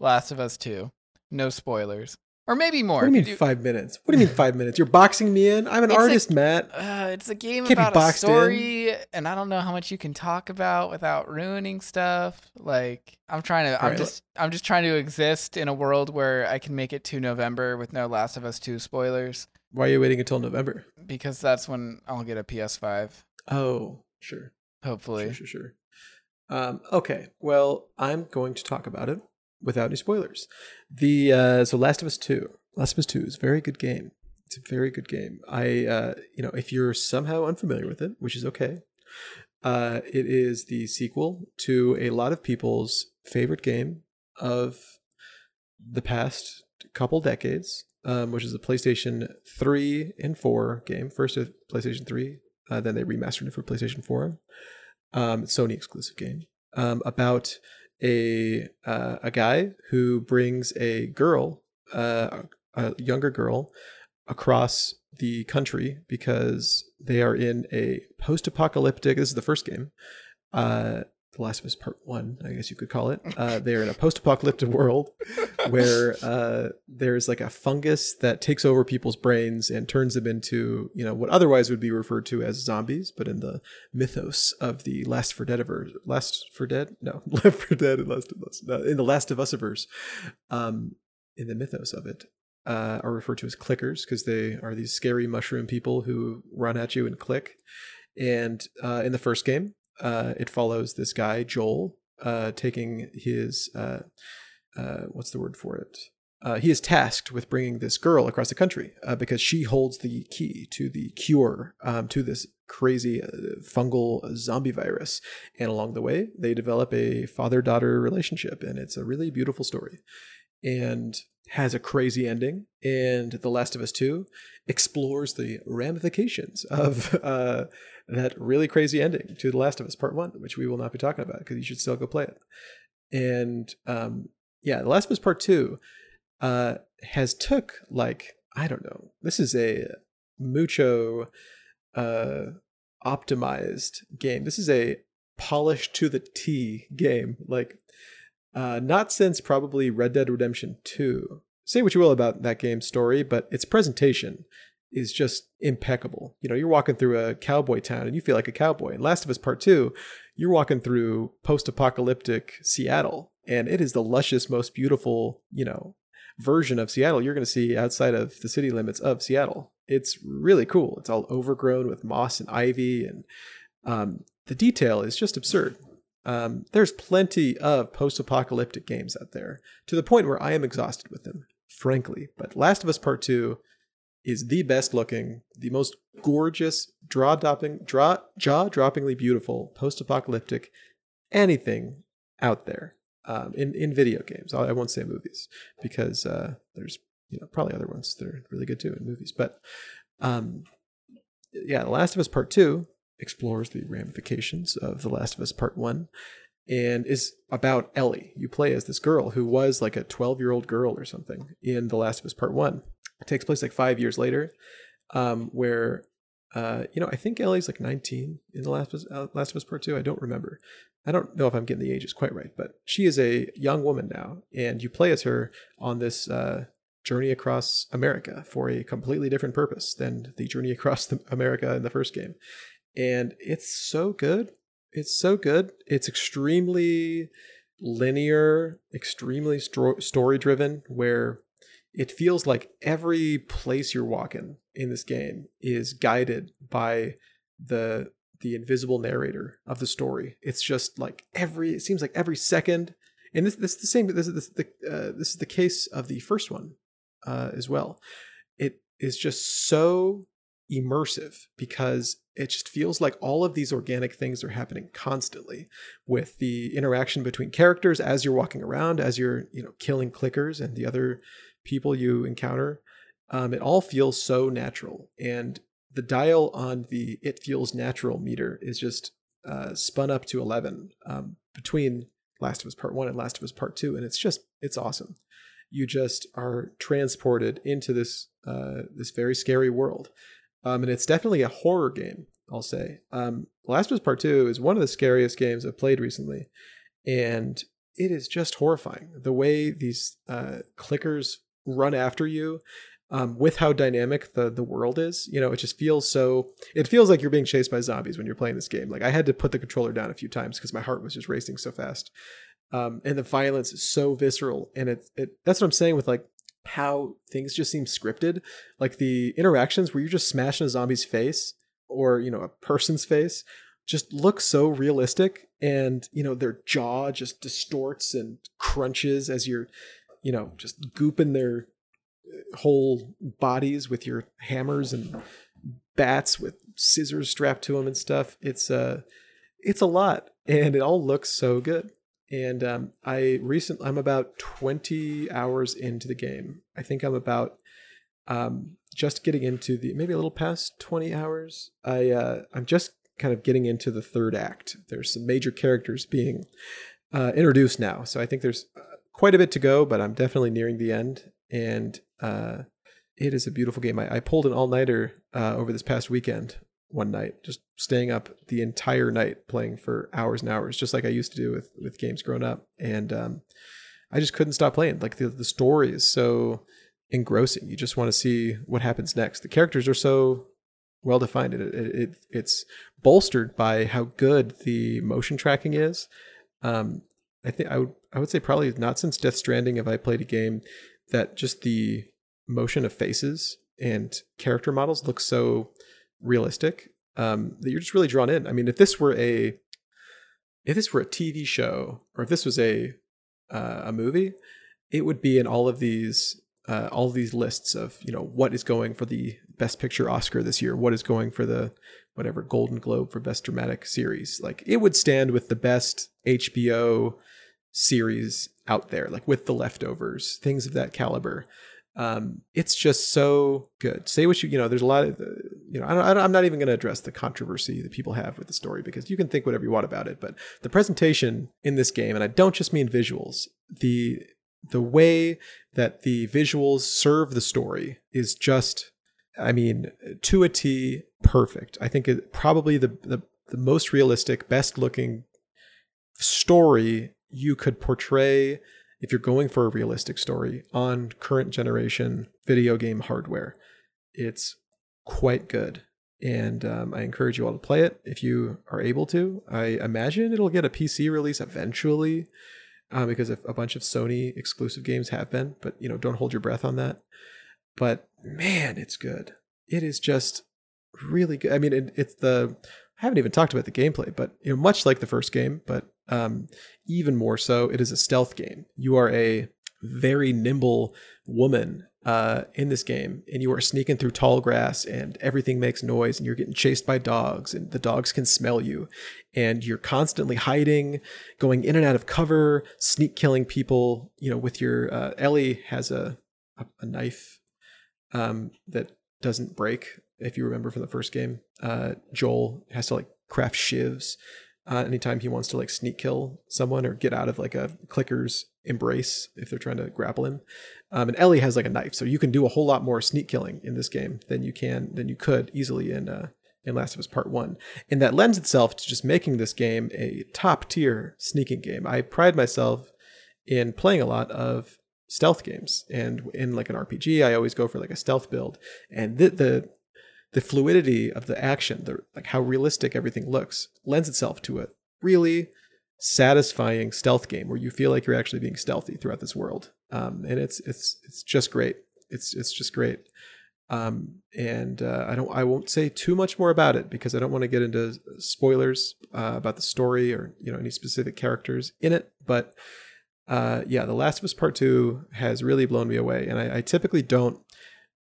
Last of Us 2. No spoilers. Or maybe more. What do you mean do- five minutes? What do you mean five minutes? You're boxing me in. I'm an It's a- artist, Matt. Uh, it's a game Can't about a boxed in. story, and I don't know how much you can talk about without ruining stuff. Like I'm trying to, I'm Alright, just, I'm just trying to exist in a world where I can make it to November with no Last of Us Two spoilers, Why are you waiting until November? because that's when I'll get a PS5, Oh, sure. hopefully. Sure, sure, sure. Um, okay, well, I'm going to talk about it without any spoilers. The uh, so Last of Us Two. Last of Us Two is a very good game. It's a very good game. I, uh, you know, if you're somehow unfamiliar with it, which is okay, uh, it is the sequel to a lot of people's favorite game of the past couple decades, um, which is a PlayStation 3 and 4 game. First, a PlayStation 3, uh, then they remastered it for PlayStation 4. Um, Sony exclusive game um, about a uh, a guy who brings a girl, uh, a younger girl, across the country because they are in a post-apocalyptic. This is the first game. Uh, the Last of Us Part One, I guess you could call it. Uh, they are in a post-apocalyptic world where [laughs] uh, there's like a fungus that takes over people's brains and turns them into, you know, what otherwise would be referred to as zombies, but in the mythos of the Last for Dead averse, Last for Dead, no, [laughs] Left for Dead and Last of Us, no, in the Last of Us averse, um, in the mythos of it, uh, are referred to as clickers because they are these scary mushroom people who run at you and click. And uh, in the first game, uh, it follows this guy Joel uh, taking his uh, uh, what's the word for it? Uh, he is tasked with bringing this girl across the country uh, because she holds the key to the cure um, to this crazy fungal zombie virus. And along the way, they develop a father daughter relationship, and it's a really beautiful story. And has a crazy ending. And The Last of Us 2 explores the ramifications of uh, that really crazy ending to The Last of Us Part 1, which we will not be talking about because you should still go play it. And um, yeah, The Last of Us Part 2 uh, has took like, I don't know, this is a mucho uh, optimized game. This is a polished to the T game. Like, uh, not since probably Red Dead Redemption 2. Say what you will about that game's story, but its presentation is just impeccable. You know, you're walking through a cowboy town and you feel like a cowboy. In Last of Us Part 2, you're walking through post-apocalyptic Seattle and it is the luscious most beautiful, you know, version of Seattle you're going to see outside of the city limits of Seattle. It's really cool. It's all overgrown with moss and ivy and um, the detail is just absurd. Um, there's plenty of post-apocalyptic games out there to the point where I am exhausted with them, frankly. But Last of Us Part Two is the best looking, the most gorgeous, draw dropping, draw jaw droppingly beautiful post-apocalyptic anything out there um, in in video games. I I won't say movies because uh, there's you know probably other ones that are really good too in movies. But um, yeah, The Last of Us Part Two explores the ramifications of The Last of Us Part One and is about Ellie. You play as this girl who was like a 12 year old girl or something in The Last of Us Part One. Takes place like five years later, um, where uh, you know I think Ellie's like 19 in The Last of Us, uh, Last of Us Part Two. I don't remember. I don't know if I'm getting the ages quite right, but she is a young woman now, and you play as her on this uh, journey across America for a completely different purpose than the journey across the America in the first game. And it's so good. It's so good. It's extremely linear, extremely sto- story driven, where it feels like every place you're walking in this game is guided by the the invisible narrator of the story. It's just like every it seems like every second and this this is the same. This is this, the uh, this is the case of the first one uh, as well. It is just so immersive because it just feels like all of these organic things are happening constantly with the interaction between characters as you're walking around, as you're you know killing clickers and the other people you encounter. Um, it all feels so natural, and the dial on the "it feels natural" meter is just uh, spun up to eleven um, between Last of Us Part One and Last of Us Part Two, and it's just it's awesome. You just are transported into this uh, this very scary world, um, and it's definitely a horror game. I'll say. Um, Last of Us Part Two is one of the scariest games I've played recently, and it is just horrifying. The way these uh, clickers run after you, um, with how dynamic the the world is, you know, it just feels so. It feels like you're being chased by zombies when you're playing this game. Like I had to put the controller down a few times because my heart was just racing so fast. Um, and the violence is so visceral, and it it that's what I'm saying with like how things just seem scripted. Like the interactions where you're just smashing a zombie's face or you know a person's face just look so realistic and you know their jaw just distorts and crunches as you're you know just gooping their whole bodies with your hammers and bats with scissors strapped to them and stuff. It's uh it's a lot and it all looks so good. And um, I recently I'm about 20 hours into the game. I think I'm about um, just getting into the maybe a little past 20 hours. I uh, I'm just kind of getting into the third act. There's some major characters being uh, introduced now, so I think there's uh, quite a bit to go, but I'm definitely nearing the end. And uh, it is a beautiful game. I, I pulled an all nighter uh, over this past weekend one night, just staying up the entire night playing for hours and hours, just like I used to do with with games growing up. And um, I just couldn't stop playing. Like the the story is so engrossing. You just want to see what happens next. The characters are so well defined. It, it, it it's bolstered by how good the motion tracking is. Um, I think I would I would say probably not since Death Stranding have I played a game that just the motion of faces and character models look so realistic um, that you're just really drawn in. I mean, if this were a if this were a TV show or if this was a uh, a movie, it would be in all of these uh, all of these lists of you know what is going for the best picture Oscar this year, what is going for the whatever Golden Globe for best dramatic series. Like it would stand with the best HBO series out there, like with the leftovers, things of that caliber. Um, it's just so good. Say what you, you know, there's a lot of, you know, I I'm not even going to address the controversy that people have with the story because you can think whatever you want about it. But the presentation in this game, and I don't just mean visuals, the, the way that the visuals serve the story is just, I mean, to a T, perfect. I think it probably the, the, the most realistic, best looking story you could portray if you're going for a realistic story on current generation video game hardware. It's quite good. And um, I encourage you all to play it if you are able to. I imagine it'll get a PC release eventually uh, because a bunch of Sony exclusive games have been, but you know, don't hold your breath on that. But man, it's good. It is just really good. I mean, it, it's the I haven't even talked about the gameplay, but you know, much like the first game, but um, even more so, it is a stealth game. You are a very nimble woman uh, in this game, and you are sneaking through tall grass, and everything makes noise, and you're getting chased by dogs, and the dogs can smell you, and you're constantly hiding, going in and out of cover, sneak killing people. You know, with your uh, Ellie has a a, a knife um, that doesn't break if you remember from the first game, uh, Joel has to like craft shivs uh, anytime he wants to like sneak kill someone or get out of like a clicker's embrace if they're trying to grapple him. Um, and Ellie has like a knife, so you can do a whole lot more sneak killing in this game than you can than you could easily in uh, in Last of Us Part One, and that lends itself to just making this game a top tier sneaking game. I pride myself in playing a lot of stealth games, and in like an RPG, I always go for like a stealth build, and the the the fluidity of the action, the like how realistic everything looks, lends itself to a really satisfying stealth game where you feel like you're actually being stealthy throughout this world. Um, and it's it's it's just great. It's it's just great. Um, and uh, I don't I won't say too much more about it because I don't want to get into spoilers uh, about the story or you know any specific characters in it. But uh, yeah, The Last of Us Part Two has really blown me away, and I, I typically don't.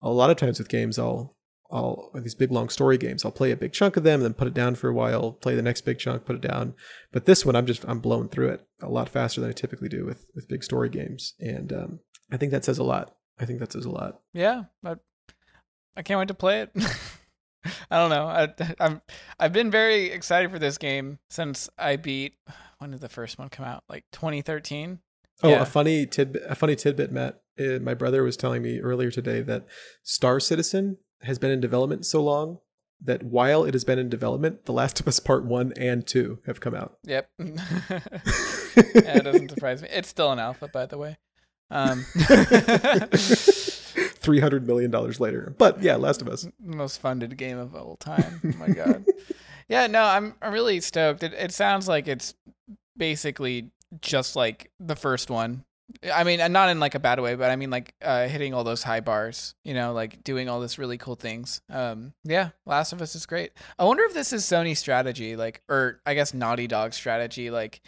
A lot of times with games, I'll I'll these big long story games. I'll play a big chunk of them and then put it down for a while. Play the next big chunk, put it down. But this one, I'm just I'm blown through it a lot faster than I typically do with with big story games, and um, I think that says a lot. I think that says a lot. Yeah, but I can't wait to play it. [laughs] I don't know. I, I'm I've been very excited for this game since I beat. When did the first one come out? Like 2013. Oh, Yeah. a funny tidbit. A funny tidbit, Matt. Uh, my brother was telling me earlier today that Star Citizen has been in development so long that while it has been in development, The Last of Us Part One and Two have come out. Yep. [laughs] yeah, it doesn't surprise me. It's still an alpha, by the way. Um, [laughs] Three hundred million dollars later, but yeah, Last of Us. most funded game of all time. Oh my god. [laughs] yeah, no, I'm I'm really stoked. It it sounds like it's basically just like the first one. I mean, not in like a bad way, but I mean like uh, hitting all those high bars. You know, like doing all this really cool things. Um, yeah, Last of Us is great. I wonder if this is Sony's strategy, like, or I guess Naughty Dog's strategy, like,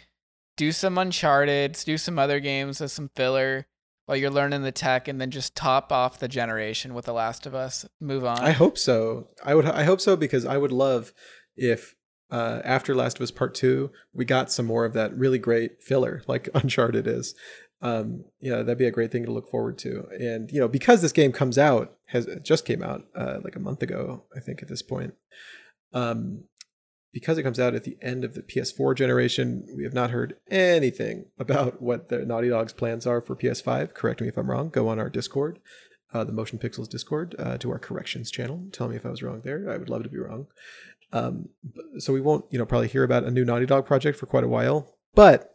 do some Uncharted, do some other games as some filler while you're learning the tech, and then just top off the generation with The Last of Us. Move on. I hope so. I would. I hope so because I would love if uh, after Last of Us Part Two we got some more of that really great filler like [laughs] Uncharted is. Um, you know that'd be a great thing to look forward to. And you know because this game comes out has just came out uh, like a month ago I think at this point. Um, because it comes out at the end of the PS4 generation, we have not heard anything about what the Naughty Dog's plans are for PS5. Correct me if I'm wrong. Go on our Discord uh, the Motion Pixels Discord uh, to our corrections channel. Tell me if I was wrong there. I would love to be wrong. Um, so we won't, you know, probably hear about a new Naughty Dog project for quite a while. But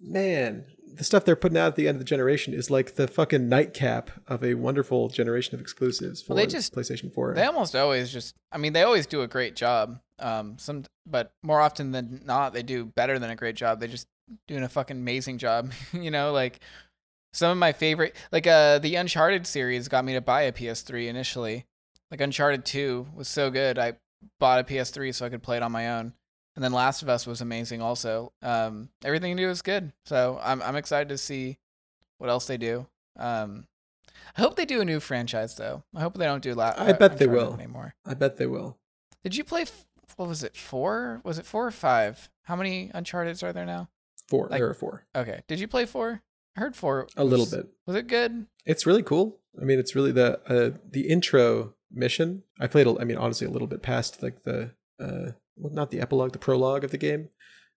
man, the stuff they're putting out at the end of the generation is like the fucking nightcap of a wonderful generation of exclusives for Well, they just- PlayStation 4. They almost always just I mean, they always do a great job. Um some but more often than not they do better than a great job. They just doing a fucking amazing job. [laughs] you know, like some of my favorite like uh the Uncharted series got me to buy a PS3 initially. Like Uncharted 2 was so good. I bought a PS3 so I could play it on my own. And then Last of Us was amazing also. Um everything they do is good. So I'm I'm excited to see what else they do. Um I hope they do a new franchise though. I hope they don't do la- I uh, bet they Uncharted will. anymore. I bet they will. Did you play? f- What was it? Four? Was it four or five? How many Uncharted's are there now? Four. Like- there are four. Okay. Did you play four? I heard four. A little bit. Was it good? It's really cool. I mean, it's really the uh, the intro mission. I played. I mean, honestly, a little bit past like the uh, well, not the epilogue, the prologue of the game,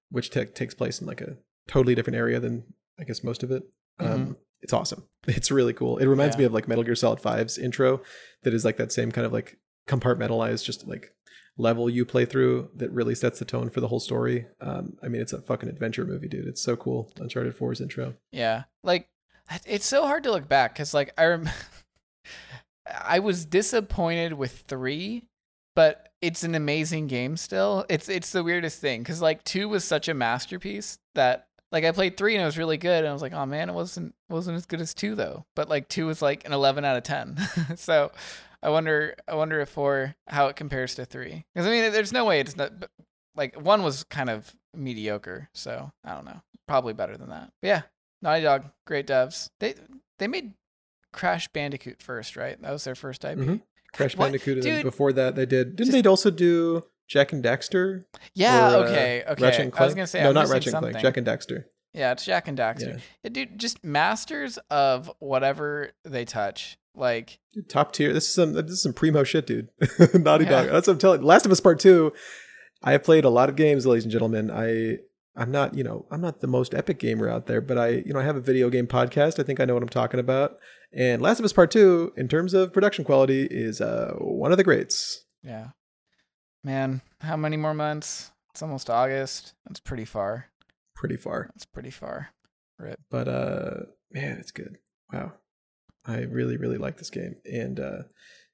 which ta- takes place in like a totally different area than I guess most of it. Um, It's awesome. [laughs] It's really cool. It reminds Yeah. me of like Metal Gear Solid 5's intro, that is like that same kind of like compartmentalized, just like level you play through that really sets the tone for the whole story. Um, I mean, it's a fucking adventure movie, dude. It's so cool. Uncharted 4's intro. Yeah. Like it's so hard to look back because like I rem- [laughs] I was disappointed with three, but it's an amazing game still. It's it's the weirdest thing because like two was such a masterpiece that like I played three and it was really good and I was like, oh man, it wasn't wasn't as good as two though. But like two was like an eleven out of ten. [laughs] so I wonder I wonder if four how it compares to three because I mean there's no way it's not like one was kind of mediocre. So I don't know, probably better than that. But yeah, Naughty Dog, great devs. They they made Crash Bandicoot first, right? That was their first IP. Mhm. Crash What? Bandicoot, and before that they did. Didn't Just- they also do Jack and Dexter? Yeah. Or, uh, okay. Okay. Ratchet and I was gonna say no, I'm not Ratchet and. Clank. Jack and Dexter. yeah, it's Jak and Daxter. Yeah. Yeah, dude, just masters of whatever they touch. Like, Dude, top tier. This is some this is some primo shit, dude. [laughs] Naughty Yeah. Dog. That's what I'm telling. Last of Us Part Two. I have played a lot of games, ladies and gentlemen. I I'm not you know I'm not the most epic gamer out there, but I you know I have a video game podcast. I think I know what I'm talking about. And Last of Us Part Two, in terms of production quality, is uh one of the greats. yeah, man, how many more months? It's almost August. That's pretty far. Pretty far. That's pretty far. Rip. but uh man it's good wow i really really like this game and uh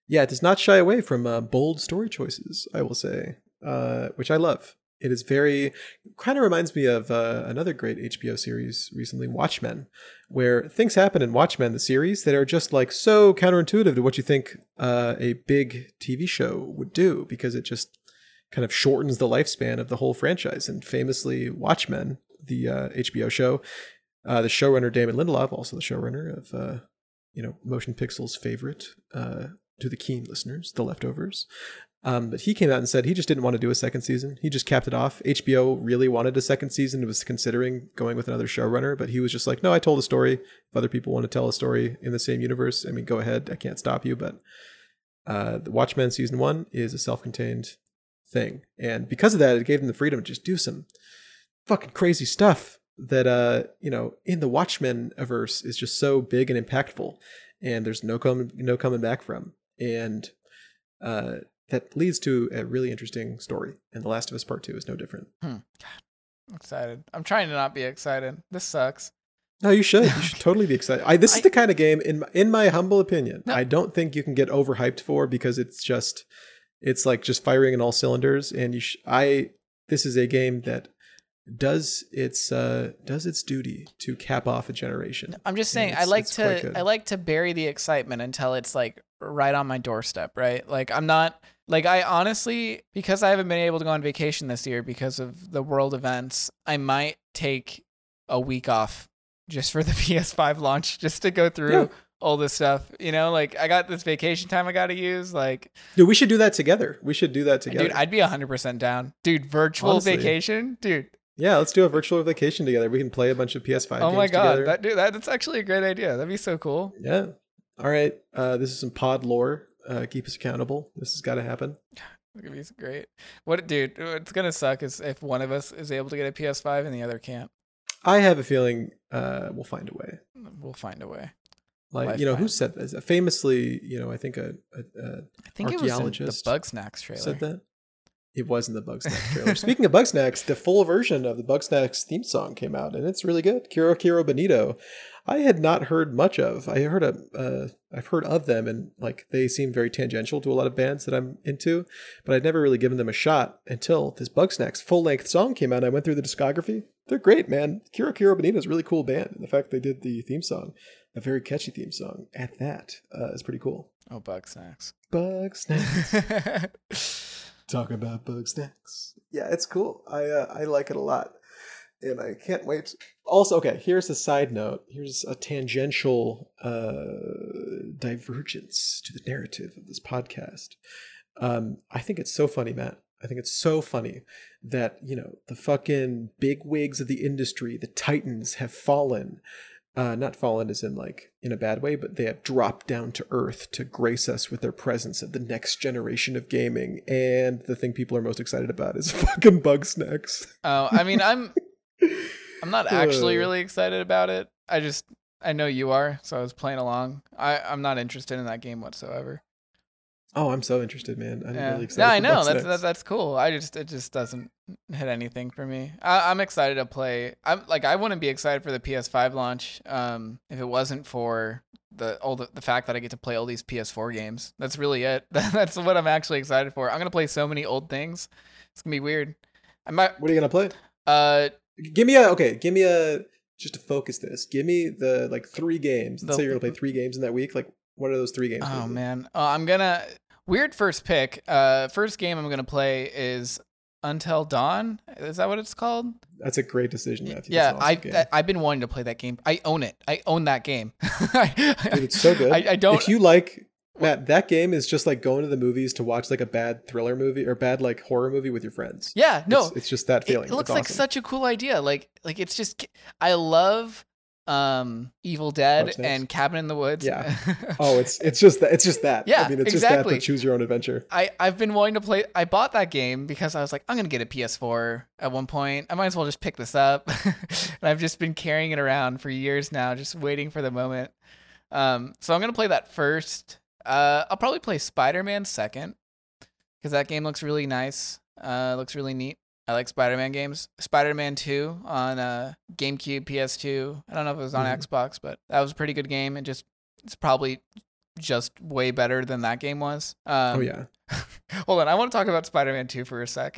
yeah it does not shy away from uh, bold story choices i will say uh which i love it is very kind of reminds me of uh, another great hbo series recently watchmen where things happen in watchmen the series that are just like so counterintuitive to what you think uh, a big tv show would do because it just kind of shortens the lifespan of the whole franchise and famously watchmen the uh, hbo show Uh, the showrunner Damon Lindelof, also the showrunner of uh, you know Motion Pixel's favorite uh, to the keen listeners, The Leftovers. Um, but he came out and said he just didn't want to do a second season. He just capped it off. HBO really wanted a second season and was considering going with another showrunner, but he was just like, no, I told a story. If other people want to tell a story in the same universe, I mean, go ahead. I can't stop you. But uh, the Watchmen season one is a self-contained thing, and because of that, it gave them the freedom to just do some fucking crazy stuff that uh you know in the Watchmen averse is just so big and impactful, and there's no coming no coming back from, and uh that leads to a really interesting story. And The Last of Us Part Two is no different. I'm excited. I'm trying to not be excited. This sucks. No, you should. You should [laughs] totally be excited. I, this is I- the kind of game, in my, in my humble opinion, No. I don't think you can get overhyped for because it's just, it's like just firing in all cylinders. And you, sh- I, this is a game that does its uh does its duty to cap off a generation. I'm just saying I like to. I like to bury the excitement until it's like right on my doorstep, right? Like I'm not like I honestly because I haven't been able to go on vacation this year because of the world events, I might take a week off just for the [laughs] PS5 launch just to go through Yeah. all this stuff. You know, like I got this vacation time I got to use like Dude, we should do that together. We should do that together. dude, I'd be 100% down. Dude, virtual Honestly. vacation? Dude. yeah, let's do a virtual vacation together. We can play a bunch of PS5 oh my god. together. That dude, that, that's actually a great idea. That'd be so cool. Yeah. All right. Uh, this is some pod lore. Uh, keep us accountable. This has got to happen. It's great. What, dude? What's gonna suck is if one of us is able to get a PS5 and the other can't. I have a feeling uh, we'll find a way. We'll find a way. Like Life you know, who said this? Famously, you know, I think a, a, a I think it was the Archaeologist Bugsnax trailer. said that. It was in the Bugsnax [laughs] trailer. Speaking of Bugsnax, the full version of the Bugsnax theme song came out, and it's really good. Kero Kero Bonito, I had not heard much of. I heard a, uh, I've heard of them, and like they seem very tangential to a lot of bands that I'm into, but I'd never really given them a shot until this Bugsnax full length song came out. and I went through the discography. They're great, man. Kero Kero Bonito is a really cool band, and the fact they did the theme song, a very catchy theme song, at that uh, is pretty cool. Oh, Bug Snacks. Bugsnax. [laughs] talk about bug snacks. Yeah, it's cool. I uh, I like it a lot, and I can't wait. Also, okay, here's a side note. Here's a tangential uh, divergence to the narrative of this podcast. Um, I think it's so funny, Matt. I think it's so funny that you know the fucking big wigs of the industry, the titans, have fallen. Uh, not fallen as in like in a bad way, but they have dropped down to earth to grace us with their presence of the next generation of gaming. And the thing people are most excited about is [laughs] fucking Bugsnax. oh, I mean, I'm [laughs] I'm not actually Uh. really excited about it. I just I know you are, so I was playing along. I I'm not interested in that game whatsoever. Oh, I'm so interested, man. I'm Yeah. really excited. no, I know that's that, that's cool. I just it just doesn't hit anything for me. I, I'm excited to play. I'm like I wouldn't be excited for the PS5 launch um, if it wasn't for the all the, the fact that I get to play all these PS4 games. That's really it. [laughs] that's what I'm actually excited for. I'm gonna play so many old things. It's gonna be weird. I might. What are you gonna play? Uh, Give me a okay. Give me a just to focus this. Give me the like three games. Let's say you're gonna play three games in that week. Like, what are those three games? oh man, uh, I'm gonna weird first pick. Uh, first game I'm gonna play is Until Dawn. Is that what it's called? that's a great decision, Matthew. Yeah, awesome I, I i've been wanting to play that game. I own it. I own that game. [laughs] Dude, it's so good. I, I don't. If you like Matt, that game is just like going to the movies to watch like a bad thriller movie or bad like horror movie with your friends. yeah, no. it's, it's just that feeling. it looks It's like such a cool idea. Like like it's just. I love um Evil Dead and Cabin in the Woods. Yeah. [laughs] Oh, it's it's just that. It's just that. Yeah, I mean, it's exactly. just that. But choose your own adventure. I, I've been wanting to play. I bought that game because I was like, I'm gonna get a PS4 at one point. I might as well just pick this up. [laughs] and I've just been carrying it around for years now, just waiting for the moment. Um, so I'm gonna play that first. Uh, I'll probably play Spider-Man second because that game looks really nice. Uh, looks really neat. I like Spider-Man games. Spider-Man 2 on uh, GameCube, PS2. I don't know if it was on Mhm. Xbox, but that was a pretty good game. And just it's probably just way better than that game was. Um, oh yeah. [laughs] Hold on, I want to talk about Spider-Man 2 for a sec.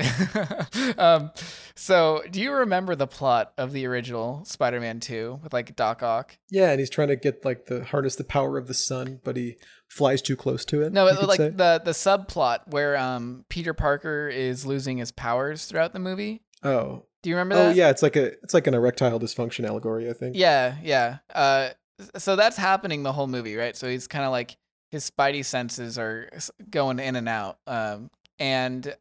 [laughs] um, so, do you remember the plot of the original Spider-Man 2 with like Doc Ock? Yeah, and he's trying to get like the harness the power of the sun, but he flies too close to it. No, it, like say. the the subplot where um Peter Parker is losing his powers throughout the movie. Oh, Do you remember Oh that? yeah, it's like a it's like an erectile dysfunction allegory, I think. Yeah, yeah. Uh, so that's happening the whole movie, right? So he's kind of like his spidey senses are going in and out. Um, and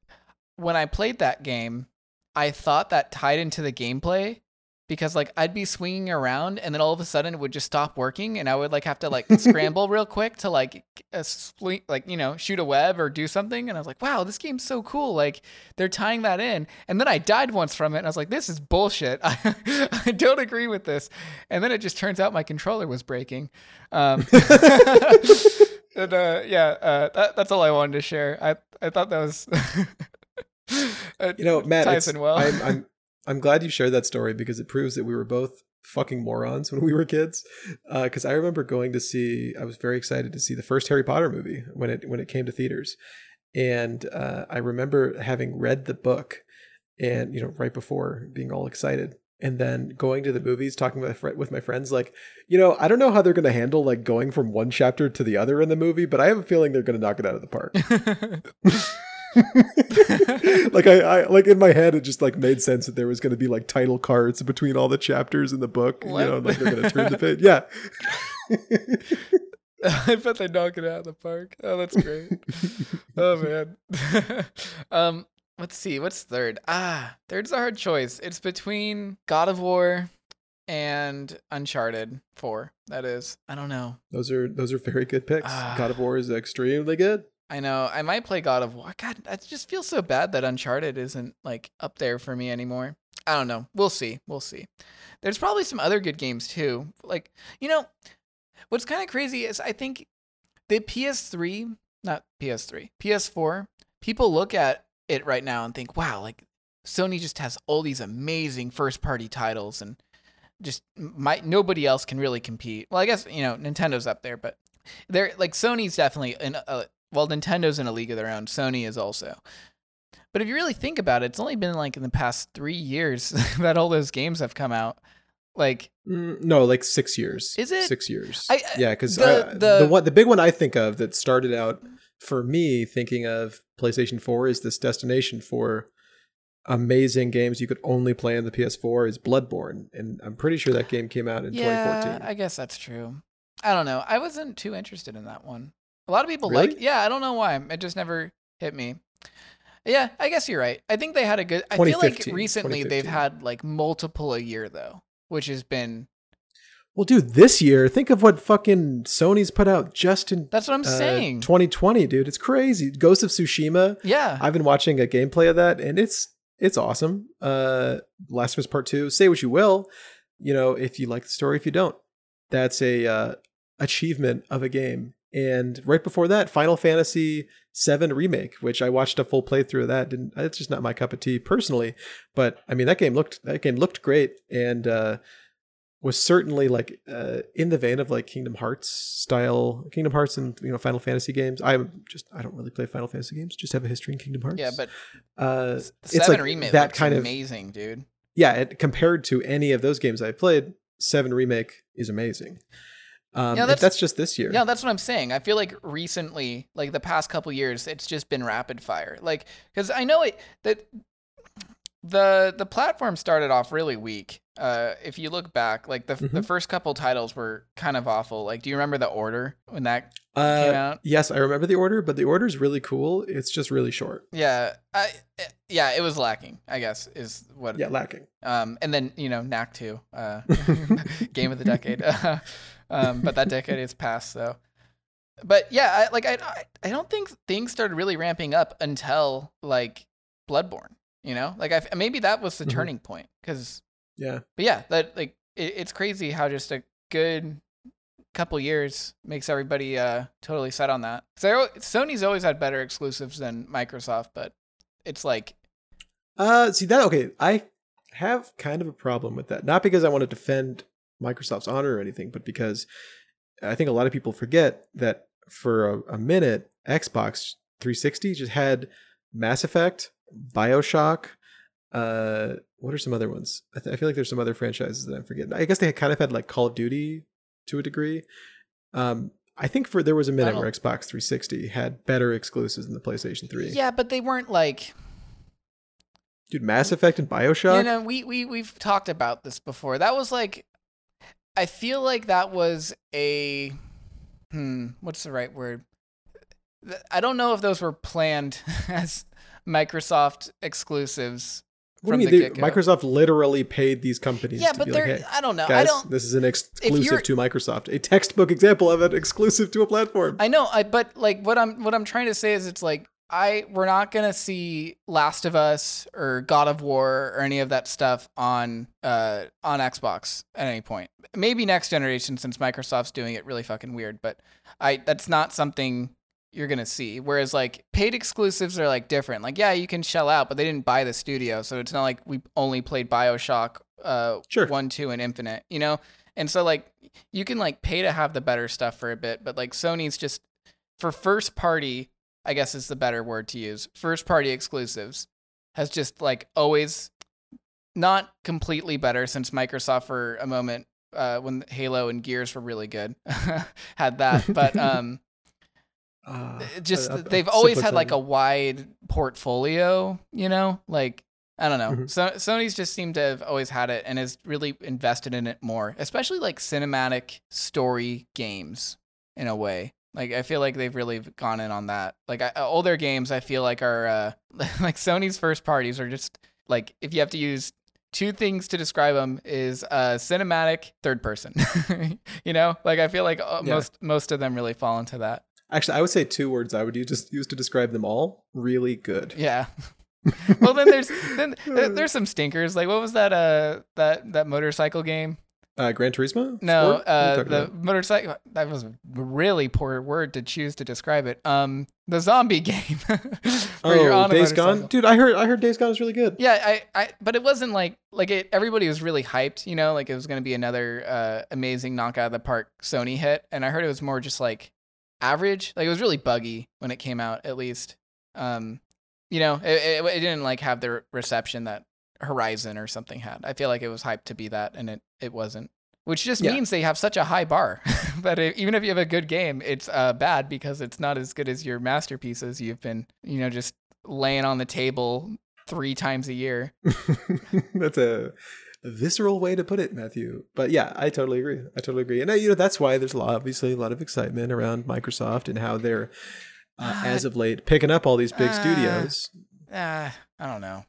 when I played that game, I thought that tied into the gameplay because like I'd be swinging around and then all of a sudden it would just stop working and I would like have to like [laughs] scramble real quick to like uh, spl- like you know shoot a web or do something. And I was like wow this game's so cool. Like they're tying that in. And then I died once from it and I was like this is bullshit. [laughs] I, I don't agree with this. And then it just turns out my controller was breaking. Um [laughs] and uh yeah uh that, that's all I wanted to share. I I thought that was it You know, Matt, ties in well. I'm, I'm I'm glad you shared that story because it proves that we were both fucking morons [laughs] when we were kids. Because I remember going to see, I was very excited to see the first Harry Potter movie when it when it came to theaters, and uh, I remember having read the book, and you know, right before being all excited. And then going to the movies, talking with with my friends, like, you know, I don't know how they're going to handle like going from one chapter to the other in the movie, but I have a feeling they're going to knock it out of the park. [laughs] [laughs] like I, I like in my head it just like made sense that there was going to be like title cards between all the chapters in the book What? you know like they're going to turn the page yeah [laughs] I bet they knock it out of the park. Oh, that's great. oh man. [laughs] um, let's see. What's third? Ah, third's a hard choice. It's between God of War and Uncharted Four. That is. I don't know. those are those are very good picks Ah. god of war is extremely good I know. I might play God of War. God, I just feel so bad that Uncharted isn't like up there for me anymore. I don't know. We'll see. We'll see. There's probably some other good games too. Like, you know, what's kind of crazy is I think the PS3, not PS3, PS4, people look at it right now and think, wow, like Sony just has all these amazing first party titles and just might nobody else can really compete. Well, I guess, you know, Nintendo's up there, but they're like Sony's definitely in a, uh, well, Nintendo's in a league of their own. Sony is also. But if you really think about it, it's only been like in the past three years [laughs] that all those games have come out. Like, Mm, no like six years Is it? six years I- I- yeah because the- the, the- one the big one i think of that started out for me thinking of playstation 4 is this destination for amazing games you could only play on the ps4 is bloodborne and i'm pretty sure that game came out in yeah, 2014 I guess that's true. I don't know. I wasn't too interested in that one. A lot of people Really? like. Yeah, I don't know why. It just never hit me. Yeah, I guess you're right. I think they had a good. I feel like recently they've had like multiple a year though, which has been. Well, dude, this year, think of what fucking Sony's put out just in That's what I'm uh, saying. 2020, dude. It's crazy. Ghost of Tsushima. yeah. I've been watching a gameplay of that, and it's it's awesome. Uh, Last of Us Part Two. Say what you will, you know, if you like the story, if you don't, that's a uh, achievement of a game. And right before that, Final Fantasy VII remake, which I watched a full playthrough of that. Didn't it's just not my cup of tea personally, but I mean that game looked that game looked great and uh, was certainly like uh, in the vein of like Kingdom Hearts style, Kingdom Hearts and you know Final Fantasy games. I'm just I don't really play Final Fantasy games, just have a history in Kingdom Hearts. yeah, but uh, it's like remake that looks kind of amazing, dude. yeah. It, compared to any of those games I played, Seven remake is amazing. Um, that's- that's, just this year. Yeah, that's what I'm saying. I feel like recently, like the past couple years, it's just been rapid fire. Like, because I know it that the the platform started off really weak. Uh, if you look back, like the the Mhm. first couple titles were kind of awful. Like, do you remember the order when that uh, came out? yes, I remember the order, but the order is really cool. It's just really short. Yeah, I yeah, it was lacking. I guess is what. Yeah, lacking. Um, and then you know, Knack two, uh, [laughs] [laughs] game of the decade. [laughs] um, but that decade is past, so. But yeah, I, like I, I, don't think things started really ramping up until like Bloodborne. You know, like I maybe that was the Mhm. turning point. Because, Yeah. but yeah, that like it, it's crazy how just a good couple years makes everybody uh totally set on that. So Sony's always had better exclusives than Microsoft, but it's like Uh, see that okay. I have kind of a problem with that. Not because I want to defend Microsoft's honor or anything, but because I think a lot of people forget that for a, a minute, Xbox 360 just had Mass Effect, Bioshock. Uh, what are some other ones? I, th- I feel like there's some other franchises that I'm forgetting. I guess they had kind of had like Call of Duty to a degree. Um, I think for there was a minute where Xbox 360 had better exclusives than the PlayStation 3. Yeah, but they weren't like Dude, Mass Effect and Bioshock. You know, we we we've talked about this before. That was like, I feel like that was a, hmm, what's the right word? I don't know if those were planned [laughs] as Microsoft exclusives. what do you the mean? They- get-go. Microsoft literally paid these companies Yeah, to but they're. like, hey, I don't know. I don't. this is an exclusive to Microsoft. A textbook example of an exclusive to a platform. I know, I but like what I'm what I'm trying to say is it's like I we're not gonna see Last of Us or God of War or any of that stuff on uh on Xbox at any point. Maybe next generation since Microsoft's doing it really fucking weird, but I that's not something you're gonna see. Whereas like paid exclusives are like different. Like yeah, you can shell out, but they didn't buy the studio, so it's not like we only played Bioshock uh Sure. one, two, and Infinite, you know? And so like you can like pay to have the better stuff for a bit, but like Sony's just for first party, I guess is the better word to use. First party exclusives has just like always not completely better since Microsoft for a moment uh, when Halo and Gears were really good [laughs] had that, but [laughs] um, Uh, just a- a they've always had like a wide portfolio, you know, like I don't know. Mhm. So Sony's just seemed to have always had it and has really invested in it more, especially like cinematic story games in a way. Like I feel like they've really gone in on that. Like I, older games, I feel like are uh, [laughs] like Sony's first parties are just like if you have to use two things to describe them is uh, cinematic, third person. [laughs] you know, like I feel like uh, Yeah. most most of them really fall into that. Actually, I would say two words I would use just use to describe them all. Really good. Yeah. [laughs] well, then there's then there's some stinkers. Like what was that uh that that motorcycle game? Uh, Gran Turismo? No, Sport? What are you uh the about? motorcycle that was a really poor word to choose to describe it. Um the zombie [laughs] game. oh, Days. Gone, dude. I heard I heard Days Gone is really good. Yeah, I, I, but it wasn't like like it. Everybody was really hyped, you know, like it was going to be another uh, amazing knockout of the park Sony hit, and I heard it was more just like average. Like it was really buggy when it came out, at least. Um, you know, it, it, it didn't like have the reception that Horizon or something had. I feel like it was hyped to be that, and it it wasn't. Which just Yeah. means they have such a high bar [laughs] that it, even if you have a good game, it's uh, bad because it's not as good as your masterpieces you've been, you know, just laying on the table three times a year. [laughs] that's a visceral way to put it, Matthew. But yeah, I totally agree. I totally agree. And uh, you know that's why there's a lot, obviously a lot of excitement around Microsoft and how they're uh, as of late picking up all these big Uh, studios. Uh, I don't know.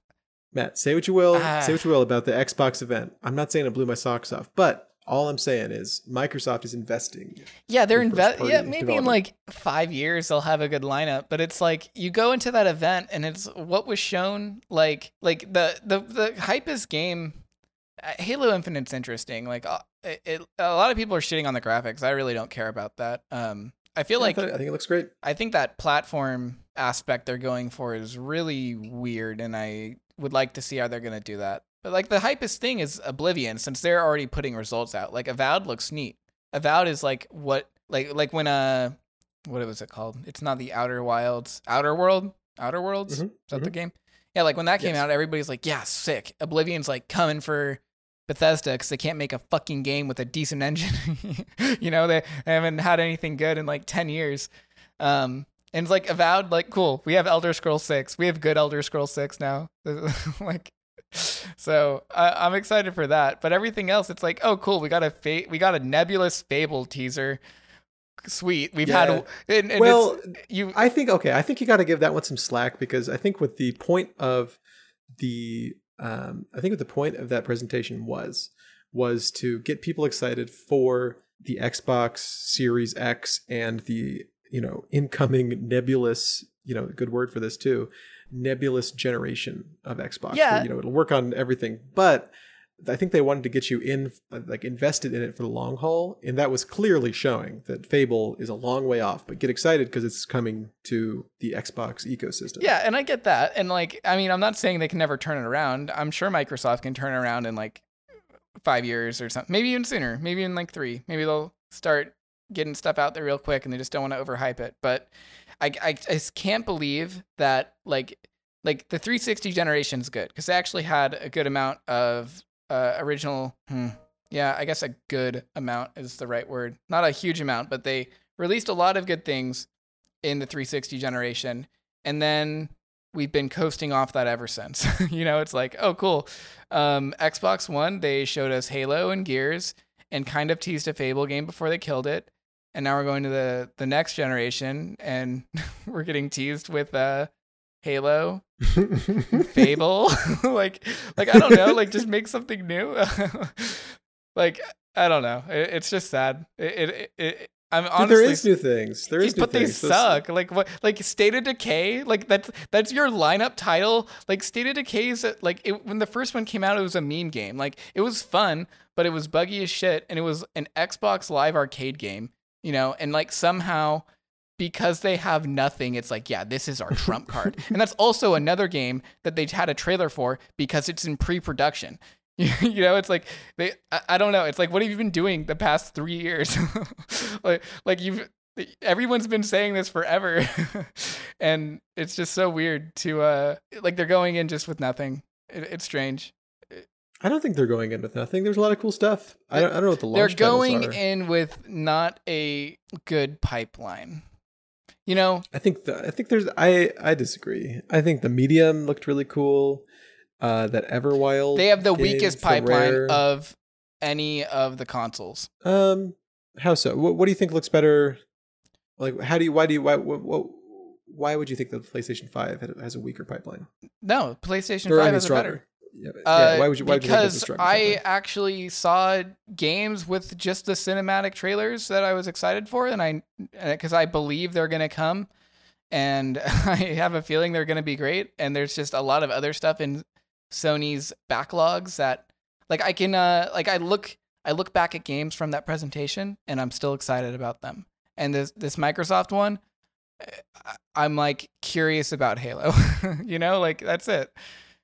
Matt, say what you will, Ah. say what you will about the Xbox event. I'm not saying it blew my socks off, but all I'm saying is Microsoft is investing. Yeah, they're in first invest. party Yeah, maybe in like five years they'll have a good lineup. But it's like you go into that event and it's what was shown. Like, like the the the hype is game. uh, Halo Infinite's interesting. Like, uh, it, it, a lot of people are shitting on the graphics. I really don't care about that. Um, I feel Yeah, I like thought- I think it looks great. I think that platform aspect they're going for is really weird, and I would like to see how they're gonna do that. But like the hypest thing is Obsidian, since they're already putting results out. Like Avowed looks neat. Avowed is like what like like when uh what was it called? It's not the Outer Wilds, Outer World, Outer Worlds. Mhm, Is that the game? Yeah, like when that came Yes. out, everybody's like, "Yeah, sick." Obsidian's like coming for Bethesda because they can't make a fucking game with a decent engine. [laughs] you know, they, they haven't had anything good in like ten years. Um, and it's like avowed, like cool. We have Elder Scroll Six. We have good Elder Scroll Six now. [laughs] like, so I, I'm excited for that. But everything else, it's like, oh, cool. We got a fa- we got a nebulous Fable teaser. Sweet. We've Yeah. had and, and well, you. I think okay. I think you got to give that one some slack because I think what the point of the um, I think what the point of that presentation was was to get people excited for the Xbox Series X and the you know incoming nebulous you know good word for this too nebulous generation of Xbox. Yeah. where, you know it'll work on everything, but I think they wanted to get you in, like invested in it for the long haul, and that was clearly showing that Fable is a long way off. But get excited because it's coming to the Xbox ecosystem. Yeah, and I get that. And like, I mean, I'm not saying they can never turn it around. I'm sure Microsoft can turn it around in like five years or something. Maybe even sooner. Maybe in like three. Maybe they'll start getting stuff out there real quick and they just don't want to overhype it. But I, I, I can't believe that like like the 360 generation's good because they actually had a good amount of uh, original. Hmm, yeah, I guess a good amount is the right word. Not a huge amount, but they released a lot of good things in the 360 generation. And then we've been coasting off that ever since. [laughs] you know, it's like, oh, cool. Um, Xbox One, they showed us Halo and Gears and kind of teased a Fable game before they killed it. And now we're going to the the next generation, and [laughs] we're getting teased with uh, Halo, [laughs] Fable. [laughs] like, like I don't know, like just make something new. like I don't know. It, it's just sad. It, it, it, I'm Dude, honestly, there is new things. There is new but they things. Those- suck. Like what? Like State of Decay. Like that's that's your lineup title. Like State of Decay is like it, when the first one came out, it was a meme game. Like it was fun, but it was buggy as shit, and it was an Xbox Live Arcade game. You know, and like somehow because they have nothing, it's like, yeah, this is our [laughs] trump card. and that's also another game that they had a trailer for because it's in pre-production. [laughs] you know, it's like they I, I don't know. It's like what have you been doing the past 3 years? [laughs] like like you've everyone's been saying this forever. and it's just so weird to uh like they're going in just with nothing. It, it's strange. I don't think they're going in with nothing. There's a lot of cool stuff. I don't, I don't know what the launch. They're going in with not a good pipeline. You know, I think the, I think there's I I disagree. I think the medium looked really cool. Uh, that Everwild. they have the weakest pipeline Rare. of any of the consoles. Um, how so? What, what do you think looks better? Like, how do you? Why do you? Why? What? what why would you think the PlayStation Five has a weaker pipeline? No, PlayStation Or, 5 mean, has a stronger. better. Yeah, Uh, why would you? Why would you because I actually saw games with just the cinematic trailers that I was excited for, and I because I believe they're gonna come, and [laughs] I have a feeling they're gonna be great. And there's just a lot of other stuff in Sony's backlogs that, like, I can uh like I look I look back at games from that presentation, and I'm still excited about them. And this this Microsoft one, I'm like curious about Halo. [laughs] you know, like that's it.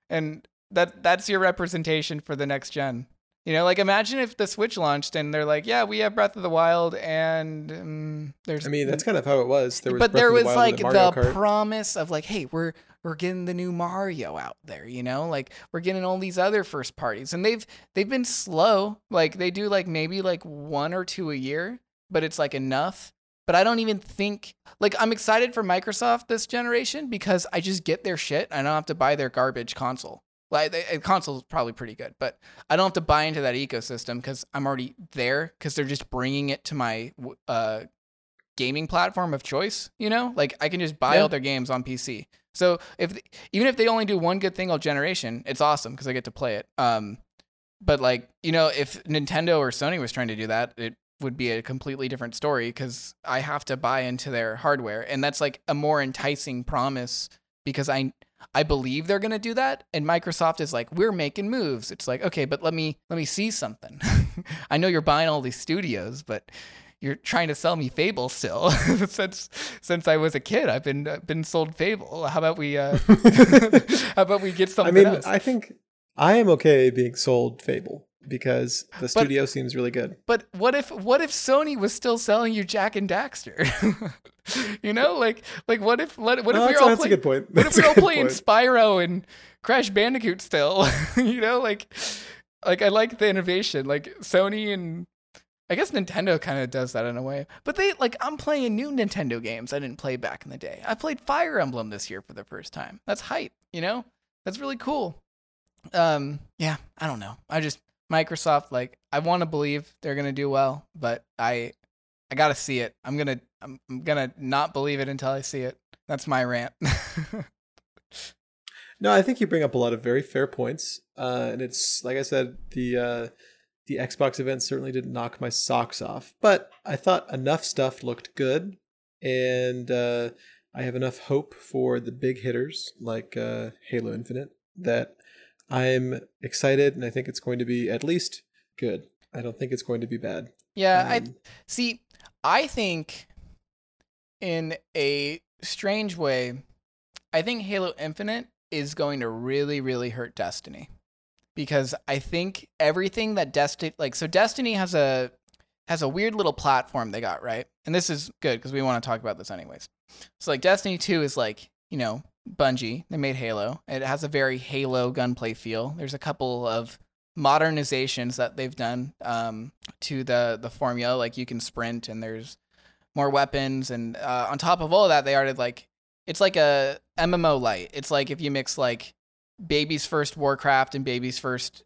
And that that's your representation for the next gen. You know, like imagine if the Switch launched and they're like, "Yeah, we have Breath of the Wild and um, there's I mean, that's kind of how it was. There was but Breath there of the was like the, Kart. promise of like, hey, we're we're getting the new Mario out there, you know, like we're getting all these other first parties, and they've they've been slow. Like they do like maybe like one or two a year, but it's like enough. But I don't even think like I'm excited for Microsoft this generation because I just get their shit. I don't have to buy their garbage console. Like the console is probably pretty good, but I don't have to buy into that ecosystem because I'm already there because they're just bringing it to my uh, gaming platform of choice. You know, like I can just buy Yeah. all their games on PC. So if even if they only do one good thing all generation, it's awesome because I get to play it. Um, but like you know, if Nintendo or Sony was trying to do that, it would be a completely different story because I have to buy into their hardware, and that's like a more enticing promise because I I believe they're gonna do that, and Microsoft is like, we're making moves. It's like, okay, but let me let me see something. [laughs] I know you're buying all these studios, but you're trying to sell me Fable still. [laughs] since since I was a kid, I've been uh, been sold Fable. How about we uh, [laughs] how about we get something? I mean, else? I think I am okay being sold Fable because the studio seems really good. But what if what if Sony was still selling you Jak and Daxter? [laughs] you know, like like what if what No, if we that's, were all that's a playing good point. what if That's we're all playing point. Spyro and Crash Bandicoot still? [laughs] you know, like like I like the innovation. Like Sony and I guess Nintendo kind of does that in a way. But they like I'm playing new Nintendo games I didn't play back in the day. I played Fire Emblem this year for the first time. That's hype, you know? That's really cool. Um yeah, I don't know. I just Microsoft like I want to believe they're to do well, but I I got to see it. I'm to I'm, I'm to not believe it until I see it. That's my rant. [laughs] No, I think you bring up a lot of very fair points, uh, and it's like I said, the uh, the Xbox event certainly didn't knock my socks off, but I thought enough stuff looked good, and uh, I have enough hope for the big hitters like uh, Halo Infinite that I'm excited, and I think it's going to be at least good. I don't think it's going to be bad. yeah, I Um, See, I think in a strange way, I think Halo Infinite is going to really, really hurt Destiny. Because I think everything that Destiny like so Destiny has a has a weird little platform they got, right? And this is good because we want to talk about this anyways. So like Destiny 2 is like, you know, Bungie, they made Halo. It has a very Halo gunplay feel. There's a couple of modernizations that they've done um, to the the formula. Like you can sprint and there's more weapons, and uh, on top of all of that, they added like it's like a MMO light. It's like if you mix like baby's first Warcraft and baby's first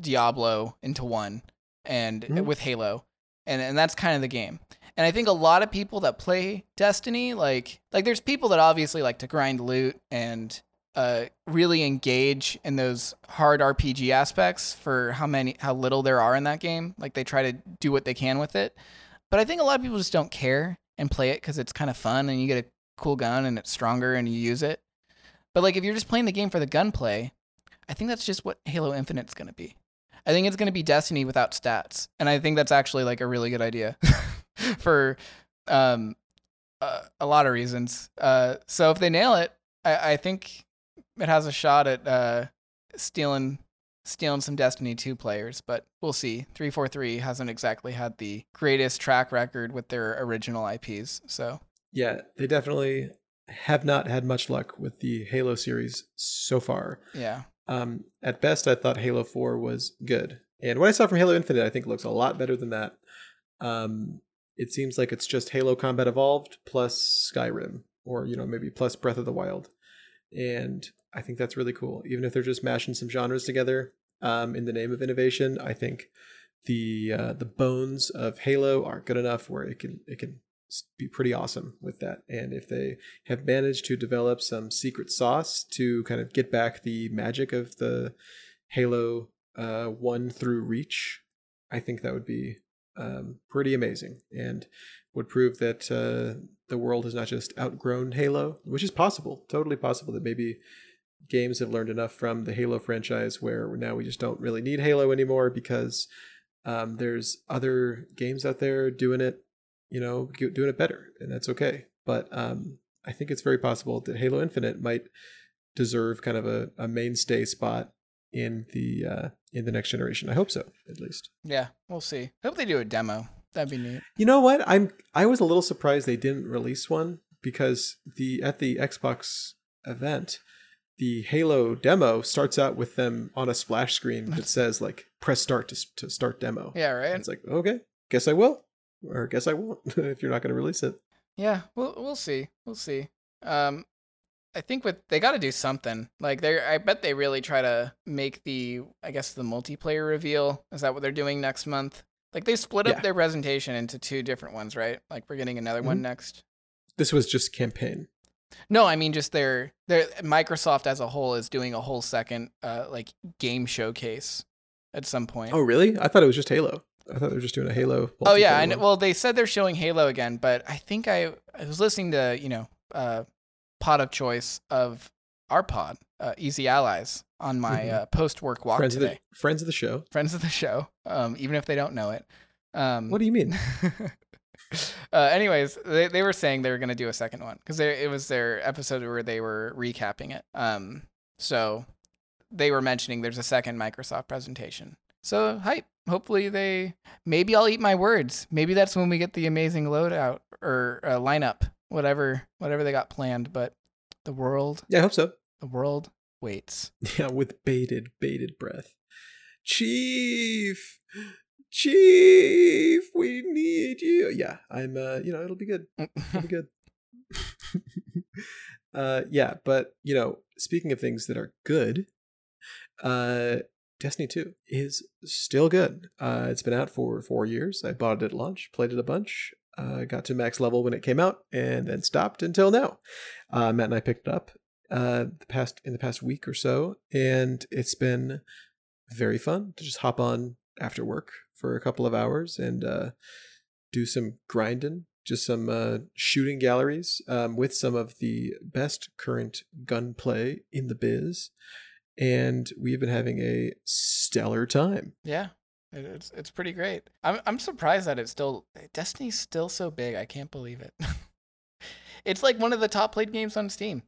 Diablo into one, and Mhm. with Halo, and and that's kind of the game. And I think a lot of people that play Destiny, like like there's people that obviously like to grind loot and uh, really engage in those hard RPG aspects for how many how little there are in that game. Like they try to do what they can with it. But I think a lot of people just don't care and play it because it's kind of fun and you get a cool gun and it's stronger and you use it. But like if you're just playing the game for the gunplay, I think that's just what Halo Infinite's gonna be. I think it's gonna be Destiny without stats, and I think that's actually like a really good idea [laughs] [laughs] for um, uh, a lot of reasons. Uh, so if they nail it, I, I think it has a shot at uh, stealing stealing some Destiny 2 players, but we'll see. 343 hasn't exactly had the greatest track record with their original IPs, so Yeah, they definitely have not had much luck with the Halo series so far. yeah. Um, at best, I thought Halo 4 was good. And what I saw from Halo Infinite, I think looks a lot better than that. Um, it seems like it's just Halo Combat Evolved plus Skyrim, or, you know, maybe plus Breath of the Wild. And I think that's really cool. Even if they're just mashing some genres together um, in the name of innovation, I think the uh, the bones of Halo are good enough where it can it can be pretty awesome with that. And if they have managed to develop some secret sauce to kind of get back the magic of the Halo uh, one through Reach, I think that would be um, pretty amazing and would prove that uh, the world has not just outgrown Halo, which is possible, totally possible that maybe games have learned enough from the Halo franchise where now we just don't really need Halo anymore because um, there's other games out there doing it, you know, doing it better, and that's okay. But um, I think it's very possible that Halo Infinite might deserve kind of a, a mainstay spot in the uh, in the next generation. I hope so, at least. Yeah, we'll see. I Hope they do a demo. That'd be neat. You know what? I'm I was a little surprised they didn't release one because the at the Xbox event, the Halo demo starts out with them on a splash screen [laughs] that says like press start to to start demo. Yeah, right. And it's like okay, guess I will, or guess I won't [laughs] if you're not going to release it. Yeah, we'll we'll see. We'll see. Um, I think with they got to do something. Like they, I bet they really try to make the, I guess the multiplayer reveal. Is that what they're doing next month? Like they split up their presentation into two different ones, right? Like we're getting another one Mhm. next. This was just campaign. No, I mean just their their Microsoft as a whole is doing a whole second uh like game showcase at some point. Oh really? I thought it was just Halo. I thought they were just doing a Halo. Oh yeah, multiplayer I know. one. Well, they said they're showing Halo again, but I think I I was listening to you know uh, pod of choice of our pod, uh, Easy Allies, on my Mhm. uh, post work walk friends today. of the friends of the show. Friends of the show, um, even if they don't know it. Um, What do you mean? [laughs] uh, anyways, they they were saying they were gonna do a second one because it was their episode where they were recapping it. Um, so they were mentioning there's a second Microsoft presentation. So hype. Hopefully they. Maybe I'll eat my words. Maybe that's when we get the amazing loadout or uh, lineup, whatever whatever they got planned. But the world, Yeah, I hope so. the world waits. [laughs] Yeah, with bated, bated breath. Chief, Chief, we need you. Yeah, I'm. Uh, you know, it'll be good. It'll be [laughs] good. [laughs] uh, yeah, but you know, speaking of things that are good, uh, Destiny Two is still good. Uh, it's been out for four years. I bought it at launch, played it a bunch. Uh, got to max level when it came out, and then stopped until now. Uh, Matt and I picked it up uh the past in the past week or so and it's been very fun to just hop on after work for a couple of hours and uh do some grinding just some uh shooting galleries um with some of the best current gunplay in the biz. And we've been having a stellar time. Yeah, it's it's pretty great. I'm I'm surprised that it's still Destiny's still so big. I can't believe it. [laughs] it's like one of the top played games on Steam.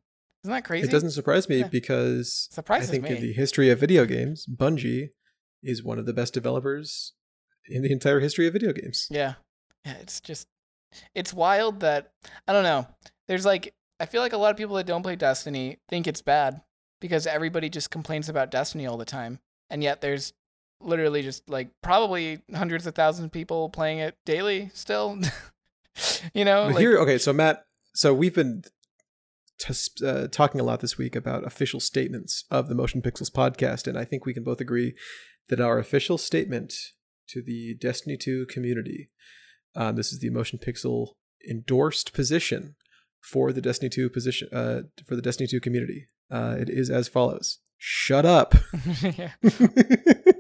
Isn't that crazy? it doesn't surprise me Yeah. because surprises I think me. in the history of video games, Bungie is one of the best developers in the entire history of video games. Yeah. Yeah, it's just it's wild that I don't know. There's like I feel like a lot of people that don't play Destiny think it's bad because everybody just complains about Destiny all the time. And yet there's literally just like probably hundreds of thousands of people playing it daily still. [laughs] you know, like here, okay, so Matt, so we've been t- uh, talking a lot this week about official statements of the Motion Pixels podcast, and I think we can both agree that our official statement to the Destiny 2 community, um, this is the Motion Pixel endorsed position for the Destiny 2 position uh, for the Destiny 2 community. Uh, it is as follows: Shut up. [laughs] [laughs]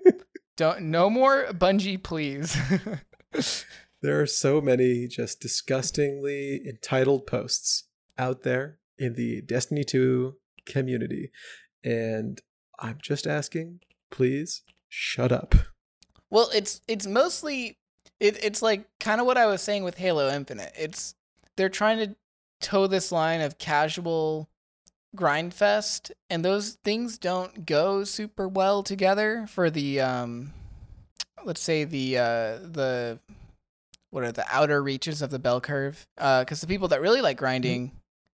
yeah. Don't no more Bungie, please. [laughs] there are so many just disgustingly entitled posts out there in the Destiny 2 community, and I'm just asking, please shut up. Well, it's it's mostly it, it's like kind of what I was saying with Halo Infinite. It's they're trying to toe this line of casual grind fest and those things don't go super well together for the um let's say the uh the what are the outer reaches of the bell curve uh cuz the people that really like grinding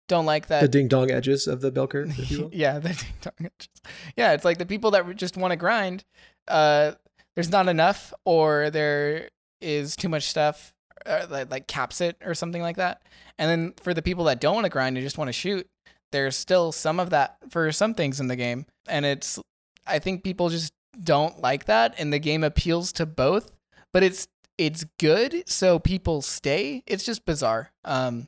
don't like that The ding dong edges of the bell curve, if you will. [laughs] yeah, the ding dong edges. Yeah, it's like the people that just want to grind uh there's not enough or there is too much stuff uh, that like caps it or something like that. And then for the people that don't want to grind and just want to shoot, there's still some of that for some things in the game. And it's I think people just don't like that and the game appeals to both, but it's it's good so people stay. It's just bizarre. Um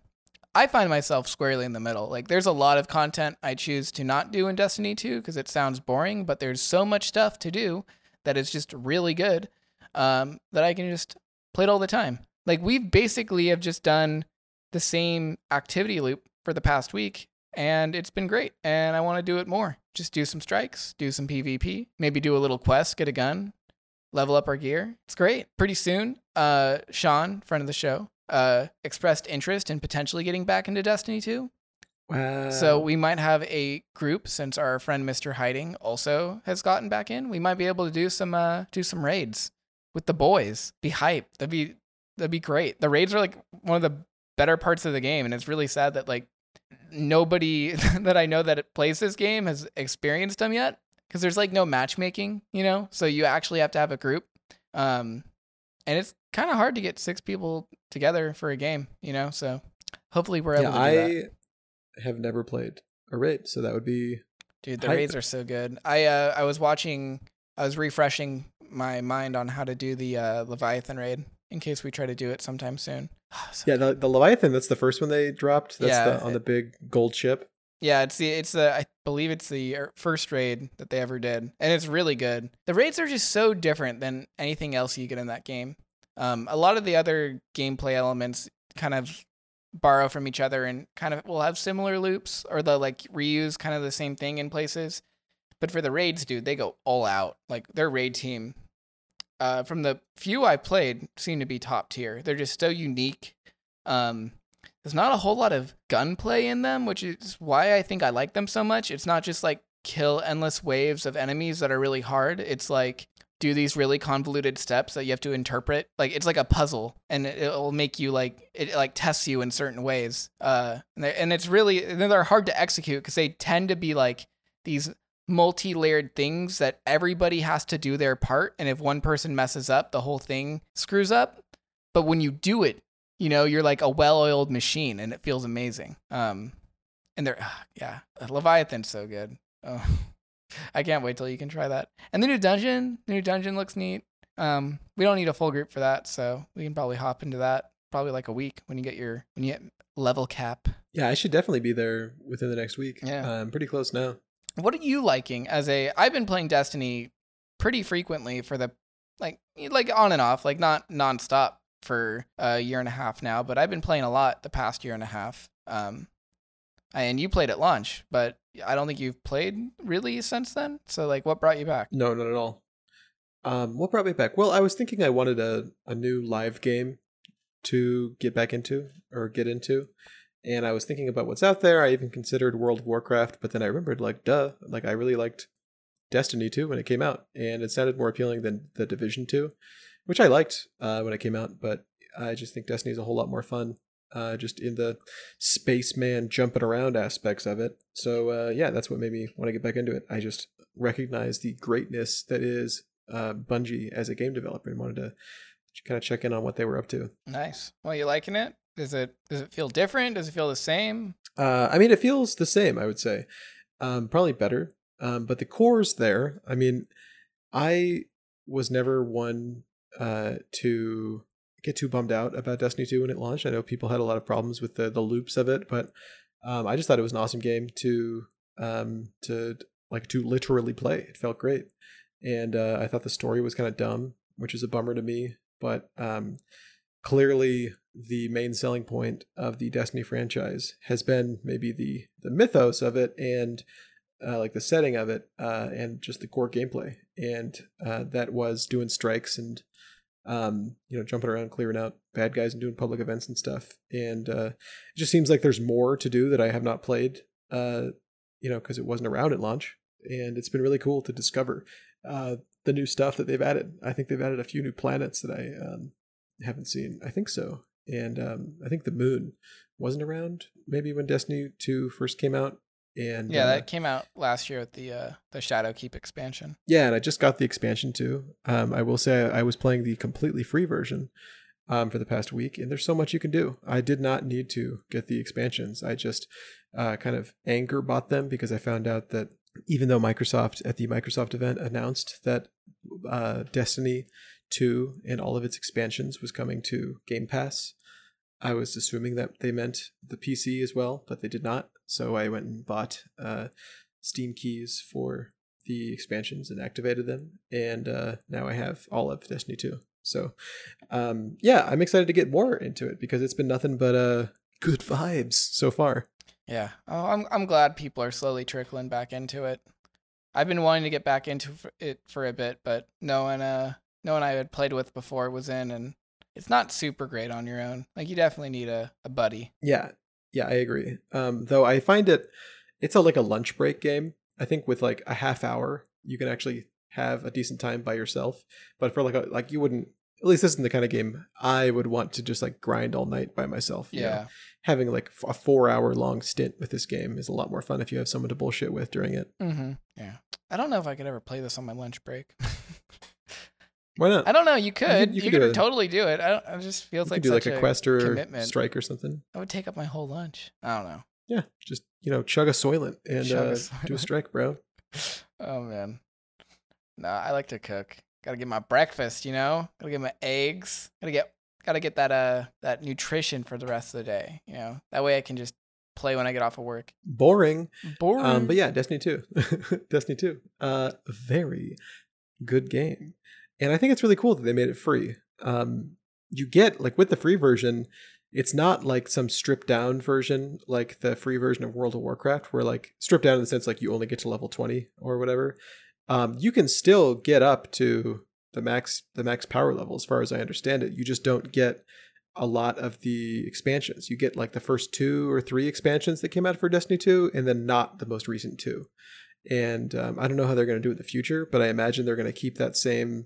I find myself squarely in the middle. Like there's a lot of content I choose to not do in Destiny 2 because it sounds boring, but there's so much stuff to do that is just really good um, that I can just play it all the time. Like we basically have just done the same activity loop for the past week and it's been great and I want to do it more. Just do some strikes, do some PvP, maybe do a little quest, get a gun, level up our gear. It's great. Pretty soon, uh Sean, friend of the show, uh expressed interest in potentially getting back into Destiny 2. Wow. So we might have a group since our friend Mr. Hiding also has gotten back in. We might be able to do some uh do some raids with the boys. Be hype. That'd be that'd be great. The raids are like one of the better parts of the game and it's really sad that like nobody [laughs] that I know that plays this game has experienced them yet because there's like no matchmaking, you know? So you actually have to have a group. Um and it's kind of hard to get six people together for a game, you know? So hopefully we're able yeah, to do that. I have never played a raid, so that would be Dude, the Hype. raids are so good. I uh I was watching I was refreshing my mind on how to do the uh Leviathan raid in case we try to do it sometime soon. [sighs] So [sighs] yeah. The, the Leviathan. That's the first one they dropped. That's Yeah, the, on the big gold ship. Yeah, it's the it's the I believe it's the er, first raid that they ever did, and it's really good. The raids are just so different than anything else you get in that game. Um, a lot of the other gameplay elements kind of borrow from each other and kind of will have similar loops or they'll like reuse kind of the same thing in places. But for the raids, dude, they go all out. Like their raid team, uh, from the few I played, seem to be top tier. They're just so unique. Um, there's not a whole lot of gunplay in them, which is why I think I like them so much. It's not just like kill endless waves of enemies that are really hard. It's like do these really convoluted steps that you have to interpret. Like it's like a puzzle, and it- it'll make you like it like tests you in certain ways. Uh, and, and it's really and they're hard to execute because they tend to be like these multi-layered things that everybody has to do their part, and if one person messes up, the whole thing screws up. But when you do it, you know you're like a well-oiled machine, and it feels amazing. Um, and they're ah, yeah, Leviathan's so good. Oh, [laughs] I can't wait till you can try that. And the new dungeon, the new dungeon looks neat. Um, we don't need a full group for that, so we can probably hop into that probably like a week when you get your when you get level cap. Yeah, I should definitely be there within the next week. Yeah. I'm pretty close now. What are you liking as a? I've been playing Destiny pretty frequently for the like like on and off, like not nonstop for a year and a half now, but I've been playing a lot the past year and a half. Um, and you played at launch, but I don't think you've played really since then. So like, what brought you back? No, not at all. Um, what brought me back? Well, I was thinking I wanted a, a new live game to get back into or get into. And I was thinking about what's out there. I even considered World of Warcraft, but then I remembered, like, duh, like I really liked Destiny 2 when it came out, and it sounded more appealing than the Division 2, which I liked uh, when it came out, but I just think Destiny is a whole lot more fun, uh, just in the spaceman jumping around aspects of it. So, uh, yeah, that's what made me want to get back into it. I just recognize the greatness that is uh, Bungie as a game developer and wanted to kind of check in on what they were up to. Nice. Well, you liking it? Does it does it feel different? Does it feel the same? Uh, I mean, it feels the same. I would say, um, probably better. Um, but the core's there. I mean, I was never one uh, to get too bummed out about Destiny 2 when it launched. I know people had a lot of problems with the the loops of it, but um, I just thought it was an awesome game to um, to like to literally play. It felt great, and uh, I thought the story was kind of dumb, which is a bummer to me. But um, clearly, the main selling point of the Destiny franchise has been maybe the the mythos of it and uh, like the setting of it uh, and just the core gameplay, and uh, that was doing strikes and um, you know jumping around, clearing out bad guys and doing public events and stuff. And uh, it just seems like there's more to do that I have not played, uh, you know, because it wasn't around at launch, and it's been really cool to discover uh, the new stuff that they've added. I think they've added a few new planets that I um, haven't seen. I think so, and um, I think the moon wasn't around maybe when Destiny 2 first came out and Yeah, uh, that came out last year with the uh, the Shadowkeep expansion. yeah, and I just got the expansion too. Um, I will say I was playing the completely free version um, for the past week, and there's so much you can do. I did not need to get the expansions. I just uh, kind of anger bought them because I found out that even though Microsoft at the Microsoft event announced that uh, Destiny 2 and all of its expansions was coming to Game Pass, I was assuming that they meant the PC as well, but they did not. So I went and bought uh, Steam keys for the expansions and activated them, and uh, now I have all of Destiny 2. So, um, yeah, I'm excited to get more into it because it's been nothing but uh, good vibes so far. Yeah. Oh, I'm I'm glad people are slowly trickling back into it. I've been wanting to get back into it for a bit, but no one uh no one I had played with before was in and it's not super great on your own. Like you definitely need a, a buddy. Yeah, yeah, I agree. Um, though I find it, it's a like a lunch break game. I think with like a half hour, you can actually have a decent time by yourself. But for like a like you wouldn't. At least this isn't the kind of game I would want to just like grind all night by myself. you know? Yeah. having like a four hour long stint with this game is a lot more fun if you have someone to bullshit with during it. Mm-hmm. Yeah. I don't know if I could ever play this on my lunch break. [laughs] Why not? I don't know. You could. you You, could could, do totally do it. I don't. It just feels like could do like such a quest or commitment. strike or something. I would take up my whole lunch. I don't know. Yeah, just you know, chug a soylent and Chug a uh, do a strike, bro. [laughs] Oh man. No, I like to cook. Gotta get my breakfast, you know? Gotta get my eggs. Gotta get gotta get that uh that nutrition for the rest of the day, you know? That way I can just play when I get off of work. Boring. Boring. Um, but yeah, Destiny 2. [laughs] Destiny 2. Uh, very good game. And I think it's really cool that they made it free. Um, you get, like, with the free version, it's not like some stripped down version, like the free version of World of Warcraft, where, like, stripped down in the sense, like, you only get to level 20 or whatever. Um, you can still get up to the max the max power level as far as I understand it. You just don't get a lot of the expansions. You get like the first two or three expansions that came out for Destiny 2, and then not the most recent two. And um, I don't know how they're going to do it in the future, but I imagine they're going to keep that same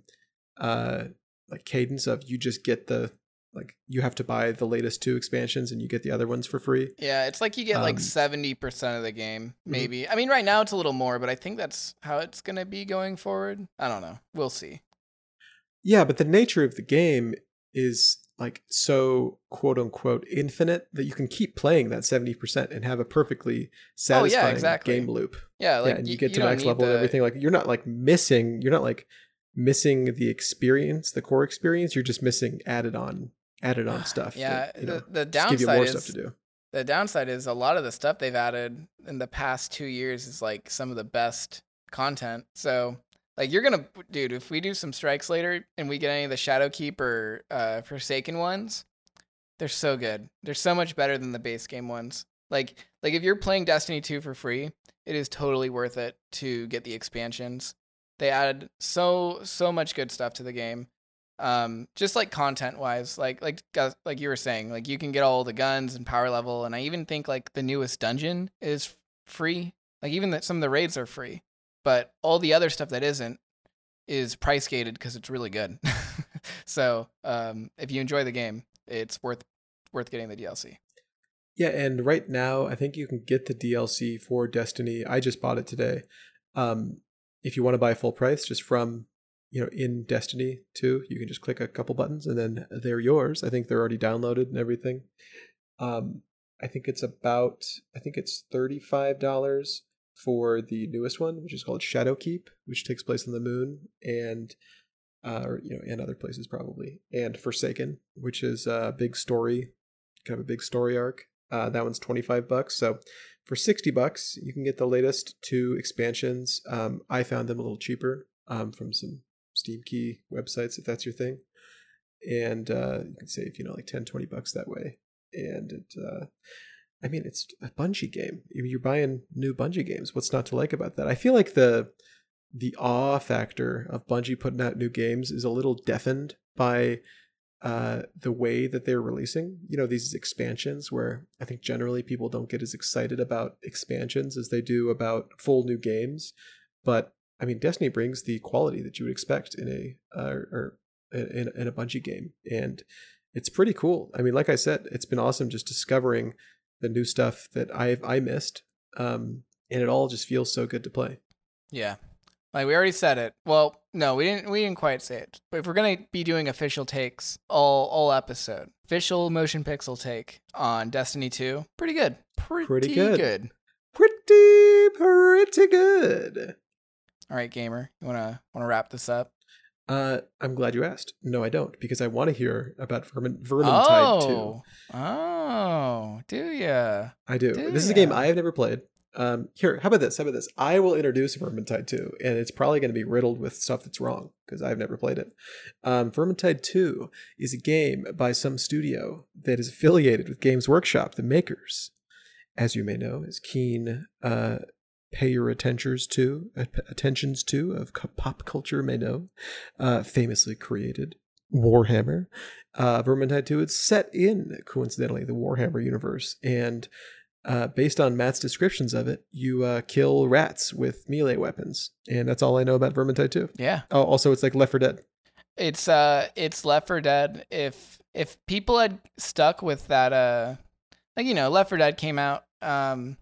uh, like cadence of you just get the like you have to buy the latest two expansions and you get the other ones for free. yeah, it's like you get like um, seventy percent of the game, Mhm. maybe. I mean right now it's a little more, but I think that's how it's gonna be going forward. I don't know. We'll see. Yeah, but the nature of the game is like so quote unquote infinite that you can keep playing that 70% and have a perfectly satisfying exactly. game loop. Yeah, like yeah, and you y- get to max level and everything. Like you're not like missing. You're not like missing the experience, the core experience. You're just missing added on, added on [sighs] stuff. Yeah, that, you know, the, the just give you downside more is stuff to do. the downside is a lot of the stuff they've added in the past two years is like some of the best content. So like you're gonna dude, if we do some strikes later and we get any of the Shadowkeep or uh Forsaken ones, they're so good. They're so much better than the base game ones. Like like if you're playing Destiny 2 for free, it is totally worth it to get the expansions. They added so so much good stuff to the game um just like content wise like like like you were saying like you can get all the guns and power level and i even think like the newest dungeon is free like even that some of the raids are free but all the other stuff that isn't is price gated because it's really good [laughs] so um if you enjoy the game it's worth worth getting the dlc Yeah, and right now I think you can get the DLC for Destiny. I just bought it today. Um, if you want to buy full price, just from you know, in Destiny 2, you can just click a couple buttons and then they're yours. I think they're already downloaded and everything. Um, I think it's about, I think it's $35 for the newest one, which is called Shadowkeep, which takes place on the moon and, uh, or, you know, and other places probably, and Forsaken, which is a big story, kind of a big story arc. Uh, that one's 25 bucks. So for 60 bucks, you can get the latest two expansions. Um, I found them a little cheaper um, from some Steam key websites, if that's your thing. And uh, you can save, you know, like 10, 20 bucks that way. And it, uh, I mean, it's a Bungie game. You're buying new Bungie games. What's not to like about that? I feel like the the awe factor of Bungie putting out new games is a little deafened by uh, the way that they're releasing. You know, these expansions where I think generally people don't get as excited about expansions as they do about full new games. But I mean, Destiny brings the quality that you would expect in a uh, or in, in a Bungie game, and it's pretty cool. I mean, like I said, it's been awesome just discovering the new stuff that I've I missed, um, and it all just feels so good to play. Yeah, like we already said it. Well, no, we didn't. We didn't quite say it. But if we're gonna be doing official takes all all episode, official motion pixel take on Destiny Two, pretty good. Pretty, good. Pretty good. good. Pretty pretty good. All right, gamer, you wanna wanna wrap this up? Uh, I'm glad you asked. No, I don't, because I want to hear about Vermin Vermintide oh, oh, do ya? I do. do this is a game? I have never played. Um, here, how about this? How about this? I will introduce Vermintide 2, and it's probably going to be riddled with stuff that's wrong because I've never played it. Um, Vermintide 2 is a game by some studio that is affiliated with Games Workshop, the makers, as you may know, is keen uh, pay your attentions to attentions to of pop culture may know, uh, famously created Warhammer. Uh, Vermintide 2 is set in coincidentally the Warhammer universe and uh, based on Matt's descriptions of it, you uh, kill rats with melee weapons, and that's all I know about Vermintide 2. Yeah, Oh, also, it's like Left 4 Dead. it's uh, it's Left 4 Dead. If if people had stuck with that, uh, like you know, Left 4 Dead came out, um,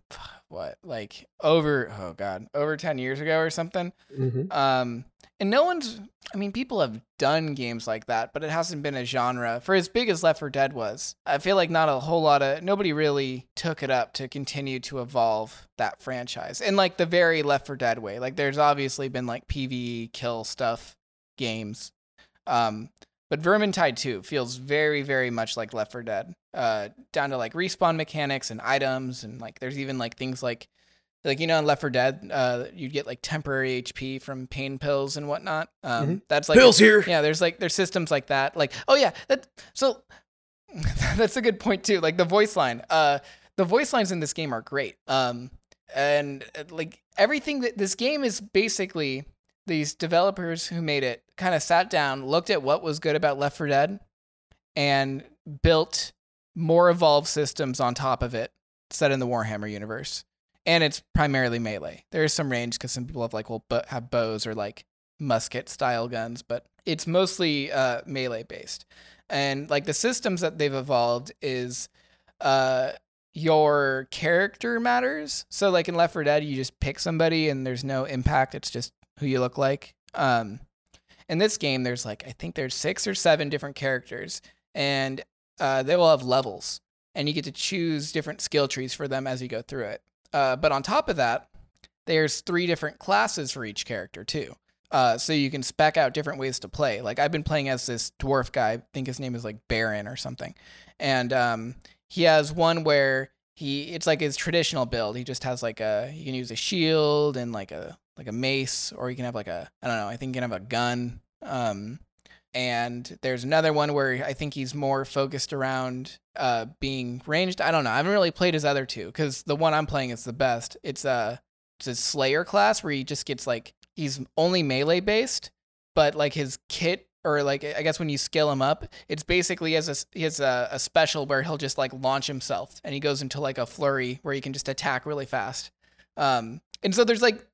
what like over oh god, over ten years ago or something. Mm-hmm. Um, and no one's, I mean, people have done games like that, but it hasn't been a genre for as big as Left 4 Dead was. I feel like not a whole lot of, nobody really took it up to continue to evolve that franchise in like the very Left 4 Dead way. Like there's obviously been like PvE kill stuff games. Um, but Vermintide 2 feels very, very much like Left 4 Dead, uh, down to like respawn mechanics and items. And like there's even like things like, like you know in Left 4 Dead, uh, you'd get like temporary HP from pain pills and whatnot. Um, Mhm. That's like Pills here. Yeah, there's like there's systems like that. Like oh yeah, that so [laughs] that's a good point too. Like the voice line, uh, the voice lines in this game are great. Um, and uh, like everything that this game is basically these developers who made it kind of sat down, looked at what was good about Left 4 Dead, and built more evolved systems on top of it, set in the Warhammer universe. And it's primarily melee. There is some range because some people have like will bo- have bows or like musket style guns, but it's mostly uh, melee based. And like the systems that they've evolved is uh, your character matters. So like in Left 4 Dead, you just pick somebody and there's no impact. It's just who you look like. Um, in this game, there's like I think there's six or seven different characters, and uh, they will have levels, and you get to choose different skill trees for them as you go through it. Uh, but on top of that, there's three different classes for each character too. Uh, so you can spec out different ways to play. Like I've been playing as this dwarf guy. I think his name is like Baron or something, and um, he has one where he it's like his traditional build. He just has like a you can use a shield and like a like a mace, or you can have like a I don't know. I think you can have a gun. Um, and there's another one where I think he's more focused around uh being ranged. I don't know. I haven't really played his other two because the one I'm playing is the best. It's a it's a Slayer class where he just gets like he's only melee based, but like his kit or like I guess when you skill him up, it's basically has a he has a, a special where he'll just like launch himself and he goes into like a flurry where he can just attack really fast. Um, and so there's like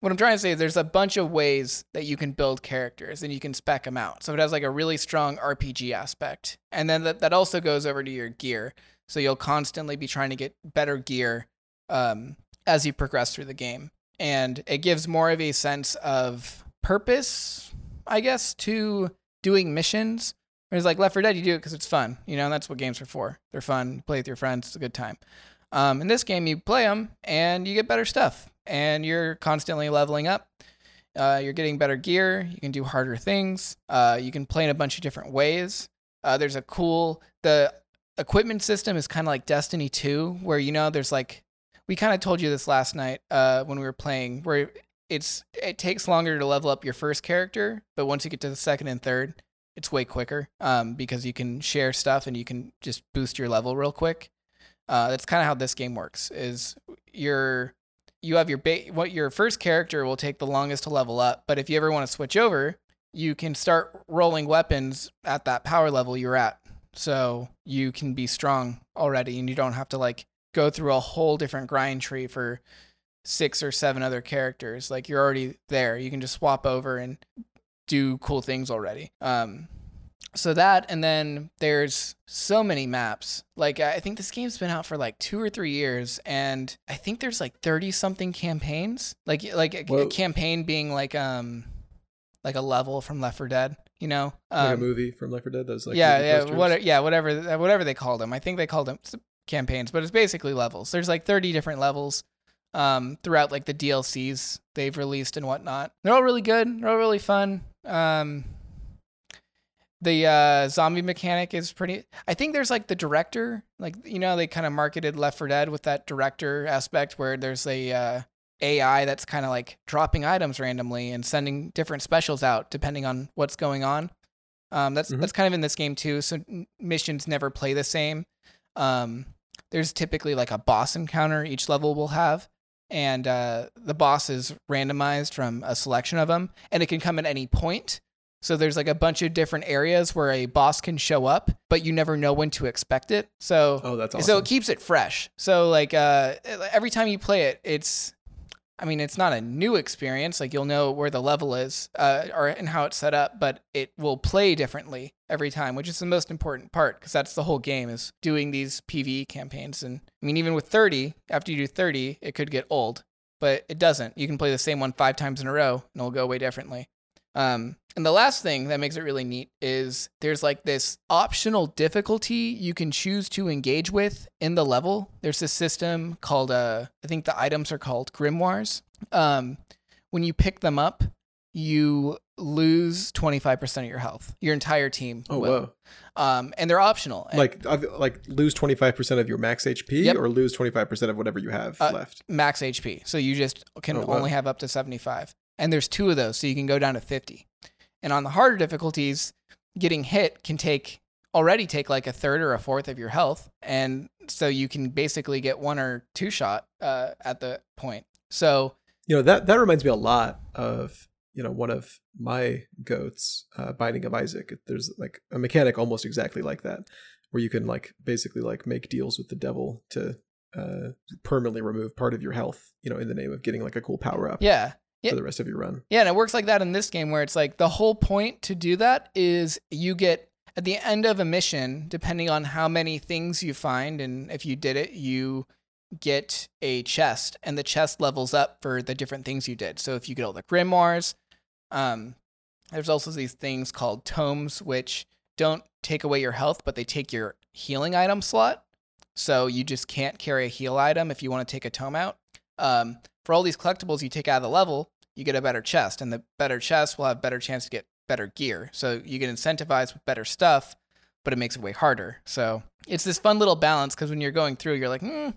what I'm trying to say is there's a bunch of ways that you can build characters and you can spec them out. So it has like a really strong RPG aspect. And then that, that also goes over to your gear. So you'll constantly be trying to get better gear um, as you progress through the game. And it gives more of a sense of purpose, I guess, to doing missions. Whereas like Left 4 Dead, you do it because it's fun, you know, that's what games are for. They're fun. You play with your friends. It's a good time. Um, in this game, you play them and you get better stuff, and you're constantly leveling up. Uh, you're getting better gear. You can do harder things. Uh, you can play in a bunch of different ways. Uh, there's a cool the equipment system is kind of like Destiny 2, where you know there's like we kind of told you this last night uh, when we were playing, where it's it takes longer to level up your first character, but once you get to the second and third, it's way quicker um, because you can share stuff and you can just boost your level real quick. Uh, that's kind of how this game works. Is your you have your ba- what your first character will take the longest to level up, but if you ever want to switch over, you can start rolling weapons at that power level you're at. So you can be strong already, and you don't have to like go through a whole different grind tree for six or seven other characters. Like you're already there. You can just swap over and do cool things already. Um, so that, and then there's so many maps. Like I think this game's been out for like two or three years, and I think there's like thirty something campaigns. Like like a, a campaign being like um like a level from Left 4 Dead. You know, um, like a movie from Left 4 Dead. Those like yeah yeah what yeah whatever whatever they called them. I think they called them campaigns, but it's basically levels. There's like 30 different levels um, throughout like the DLCs they've released and whatnot. They're all really good. They're all really fun. Um, the uh, zombie mechanic is pretty. I think there's like the director, like you know, they kind of marketed Left 4 Dead with that director aspect where there's a uh, AI that's kind of like dropping items randomly and sending different specials out depending on what's going on. Um, that's mm-hmm. that's kind of in this game too. So missions never play the same. Um, there's typically like a boss encounter each level will have, and uh, the boss is randomized from a selection of them, and it can come at any point. So there's like a bunch of different areas where a boss can show up, but you never know when to expect it. So oh, that's awesome. so it keeps it fresh. So like uh, every time you play it, it's I mean, it's not a new experience. Like you'll know where the level is uh, or and how it's set up, but it will play differently every time, which is the most important part because that's the whole game is doing these PVE campaigns. And I mean, even with 30, after you do 30, it could get old, but it doesn't. You can play the same one five times in a row and it'll go way differently. Um, and the last thing that makes it really neat is there's like this optional difficulty you can choose to engage with in the level. There's this system called, uh, I think the items are called grimoires. Um, when you pick them up, you lose 25% of your health. Your entire team. Oh, will. whoa. Um, and they're optional. Like, like lose 25% of your max HP yep. or lose 25% of whatever you have uh, left? Max HP. So you just can oh, only have up to 75 and there's two of those, so you can go down to 50. And on the harder difficulties, getting hit can take already take like a third or a fourth of your health, and so you can basically get one or two shot uh, at the point. So you know that that reminds me a lot of you know one of my goats, uh, Binding of Isaac. There's like a mechanic almost exactly like that, where you can like basically like make deals with the devil to uh, permanently remove part of your health, you know, in the name of getting like a cool power up. Yeah, yeah. for the rest of your run. Yeah, and it works like that in this game where it's like the whole point to do that is you get at the end of a mission, depending on how many things you find and if you did it, you get a chest and the chest levels up for the different things you did. So if you get all the grimoires, um, there's also these things called tomes which don't take away your health, but they take your healing item slot. So you just can't carry a heal item if you want to take a tome out. Um, for all these collectibles you take out of the level, you get a better chest, and the better chest will have better chance to get better gear. So you get incentivized with better stuff, but it makes it way harder. So it's this fun little balance because when you're going through, you're like, hmm,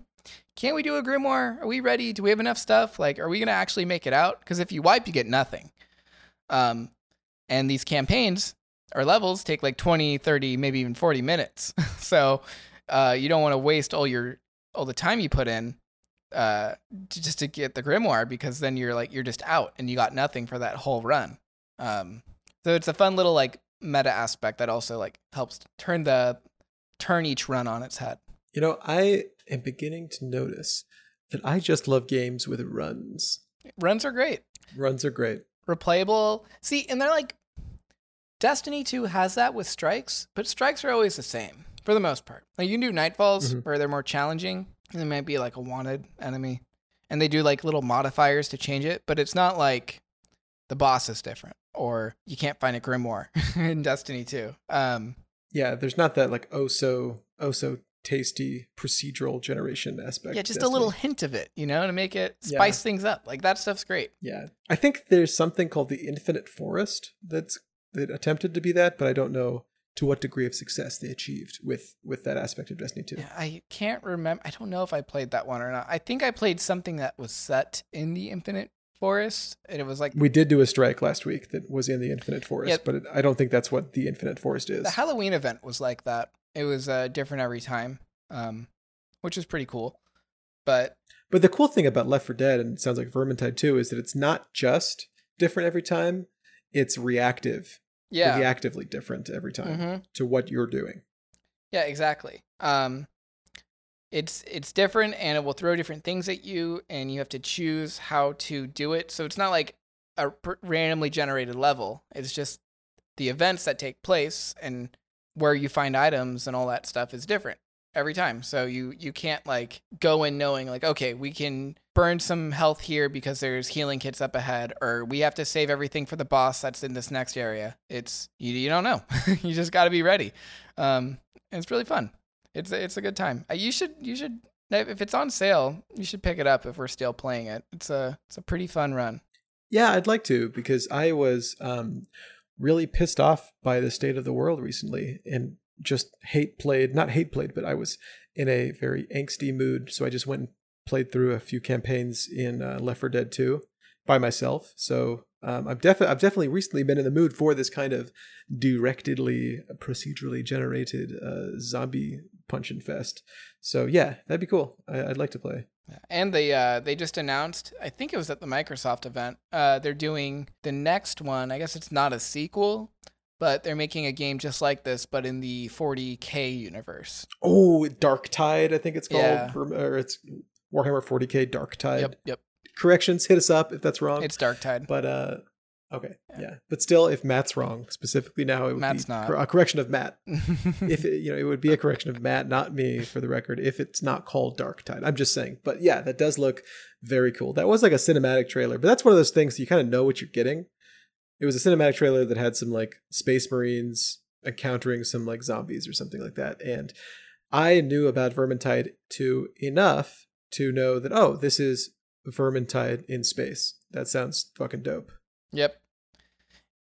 can't we do a grimoire? Are we ready? Do we have enough stuff? Like, are we gonna actually make it out? Because if you wipe, you get nothing. Um, and these campaigns or levels take like 20, 30, maybe even 40 minutes. [laughs] so uh, you don't want to waste all your all the time you put in uh, just to get the grimoire because then you're like you're just out and you got nothing for that whole run. Um, so it's a fun little like meta aspect that also like helps turn the turn each run on its head. You know, I am beginning to notice that I just love games with runs. Runs are great. Runs are great. Replayable. See, and they're like Destiny 2 has that with strikes, but strikes are always the same for the most part. Like you can do Nightfalls mm-hmm. where they're more challenging, it might be like a wanted enemy. And they do like little modifiers to change it, but it's not like the boss is different, or you can't find a grimoire [laughs] in Destiny 2. Um, yeah, there's not that like oh so oh so tasty procedural generation aspect. yeah, just Destiny. a little hint of it, you know, to make it Yeah. spice things up. Like that stuff's great. Yeah, I think there's something called the Infinite Forest that's that attempted to be that, but I don't know to what degree of success they achieved with with that aspect of Destiny 2. Yeah, I can't remember. I don't know if I played that one or not. I think I played something that was set in the Infinite Forest, and it was like We did do a strike last week that was in the Infinite Forest, Yeah. but it, I don't think that's what the Infinite Forest is. the Halloween event was like that. It was uh, different every time, um, which is pretty cool. But But the cool thing about Left 4 Dead, and it sounds like Vermintide too, is that it's not just different every time; it's reactive, yeah, reactively different every time hmm to what you're doing. yeah, exactly. Um, it's it's different, and it will throw different things at you, and you have to choose how to do it. So it's not like a randomly generated level. It's just the events that take place and where you find items and all that stuff is different every time. So you you can't like go in knowing like okay, we can burn some health here because there's healing kits up ahead or we have to save everything for the boss that's in this next area. It's you, you don't know. [laughs] you just got to be ready. Um it's really fun. It's a, it's a good time. Uh, You should you should if it's on sale, you should pick it up if we're still playing it. It's a it's a pretty fun run. Yeah, I'd like to because I was um, really pissed off by the state of the world recently and just hate played, not hate played, but I was in a very angsty mood. So I just went and played through a few campaigns in uh, Left 4 Dead 2 by myself. So um, I've definitely I've definitely recently been in the mood for this kind of directedly procedurally generated uh, zombie punch and fest. So yeah, that'd be cool. I, I'd like to play. And they uh, they just announced, I think it was at the Microsoft event, uh, they're doing the next one. I guess it's not a sequel, but they're making a game just like this, but in the 40k universe. Oh, Dark Tide, I think it's called, Yeah. or it's Warhammer 40k Dark Tide. Yep, yep. Corrections, hit us up if that's wrong. It's Dark Tide. but uh, okay, Yeah. yeah. But still, if Matt's wrong, specifically now, it would Matt's be not. a correction of Matt. [laughs] if it, you know, it would be a correction of Matt, not me, for the record. If it's not called Dark Tide, I'm just saying. But yeah, that does look very cool. That was like a cinematic trailer, but that's one of those things you kind of know what you're getting. It was a cinematic trailer that had some like space marines encountering some like zombies or something like that, and I knew about Vermintide 2 enough to know that oh, this is Vermintide in space. That sounds fucking dope. Yep.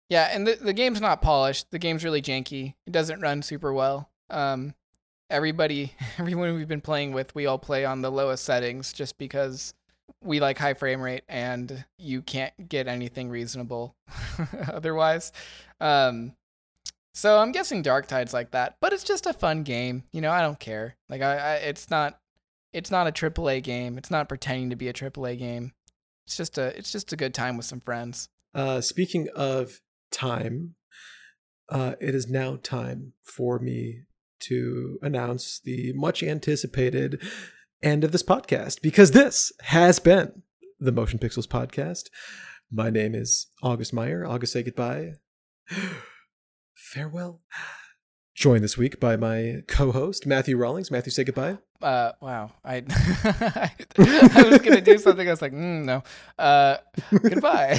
Yeah, and the the game's not polished. The game's really janky. It doesn't run super well. Um, everybody, [laughs] everyone we've been playing with, we all play on the lowest settings just because we like high frame rate and you can't get anything reasonable [laughs] otherwise. Um, so I'm guessing Dark Tide's like that, but it's just a fun game. You know, I don't care. Like I, I it's not, it's not a AAA game. It's not pretending to be a AAA game. It's just a, it's just a good time with some friends. Uh, speaking of time, uh, it is now time for me to announce the much anticipated end of this podcast because this has been the Motion Pixels podcast. My name is August Meyer. August, say goodbye. [gasps] Farewell. Joined this week by my co-host Matthew Rawlings. Matthew, say goodbye. Uh, wow. I [laughs] I was gonna do something. I was like, mm, no. Uh, goodbye.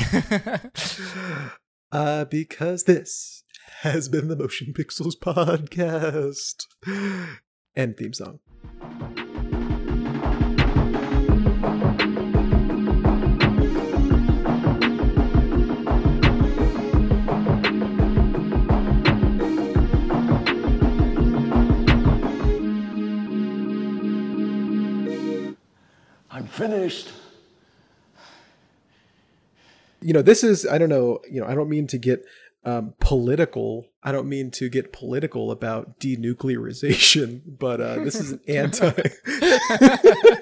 [laughs] uh, because this has been the Motion Pixels podcast. End theme song. Finished. You know, this is, I don't know, you know, I don't mean to get um, political. I don't mean to get political about denuclearization, [laughs] but uh, this is an [laughs] anti. [laughs]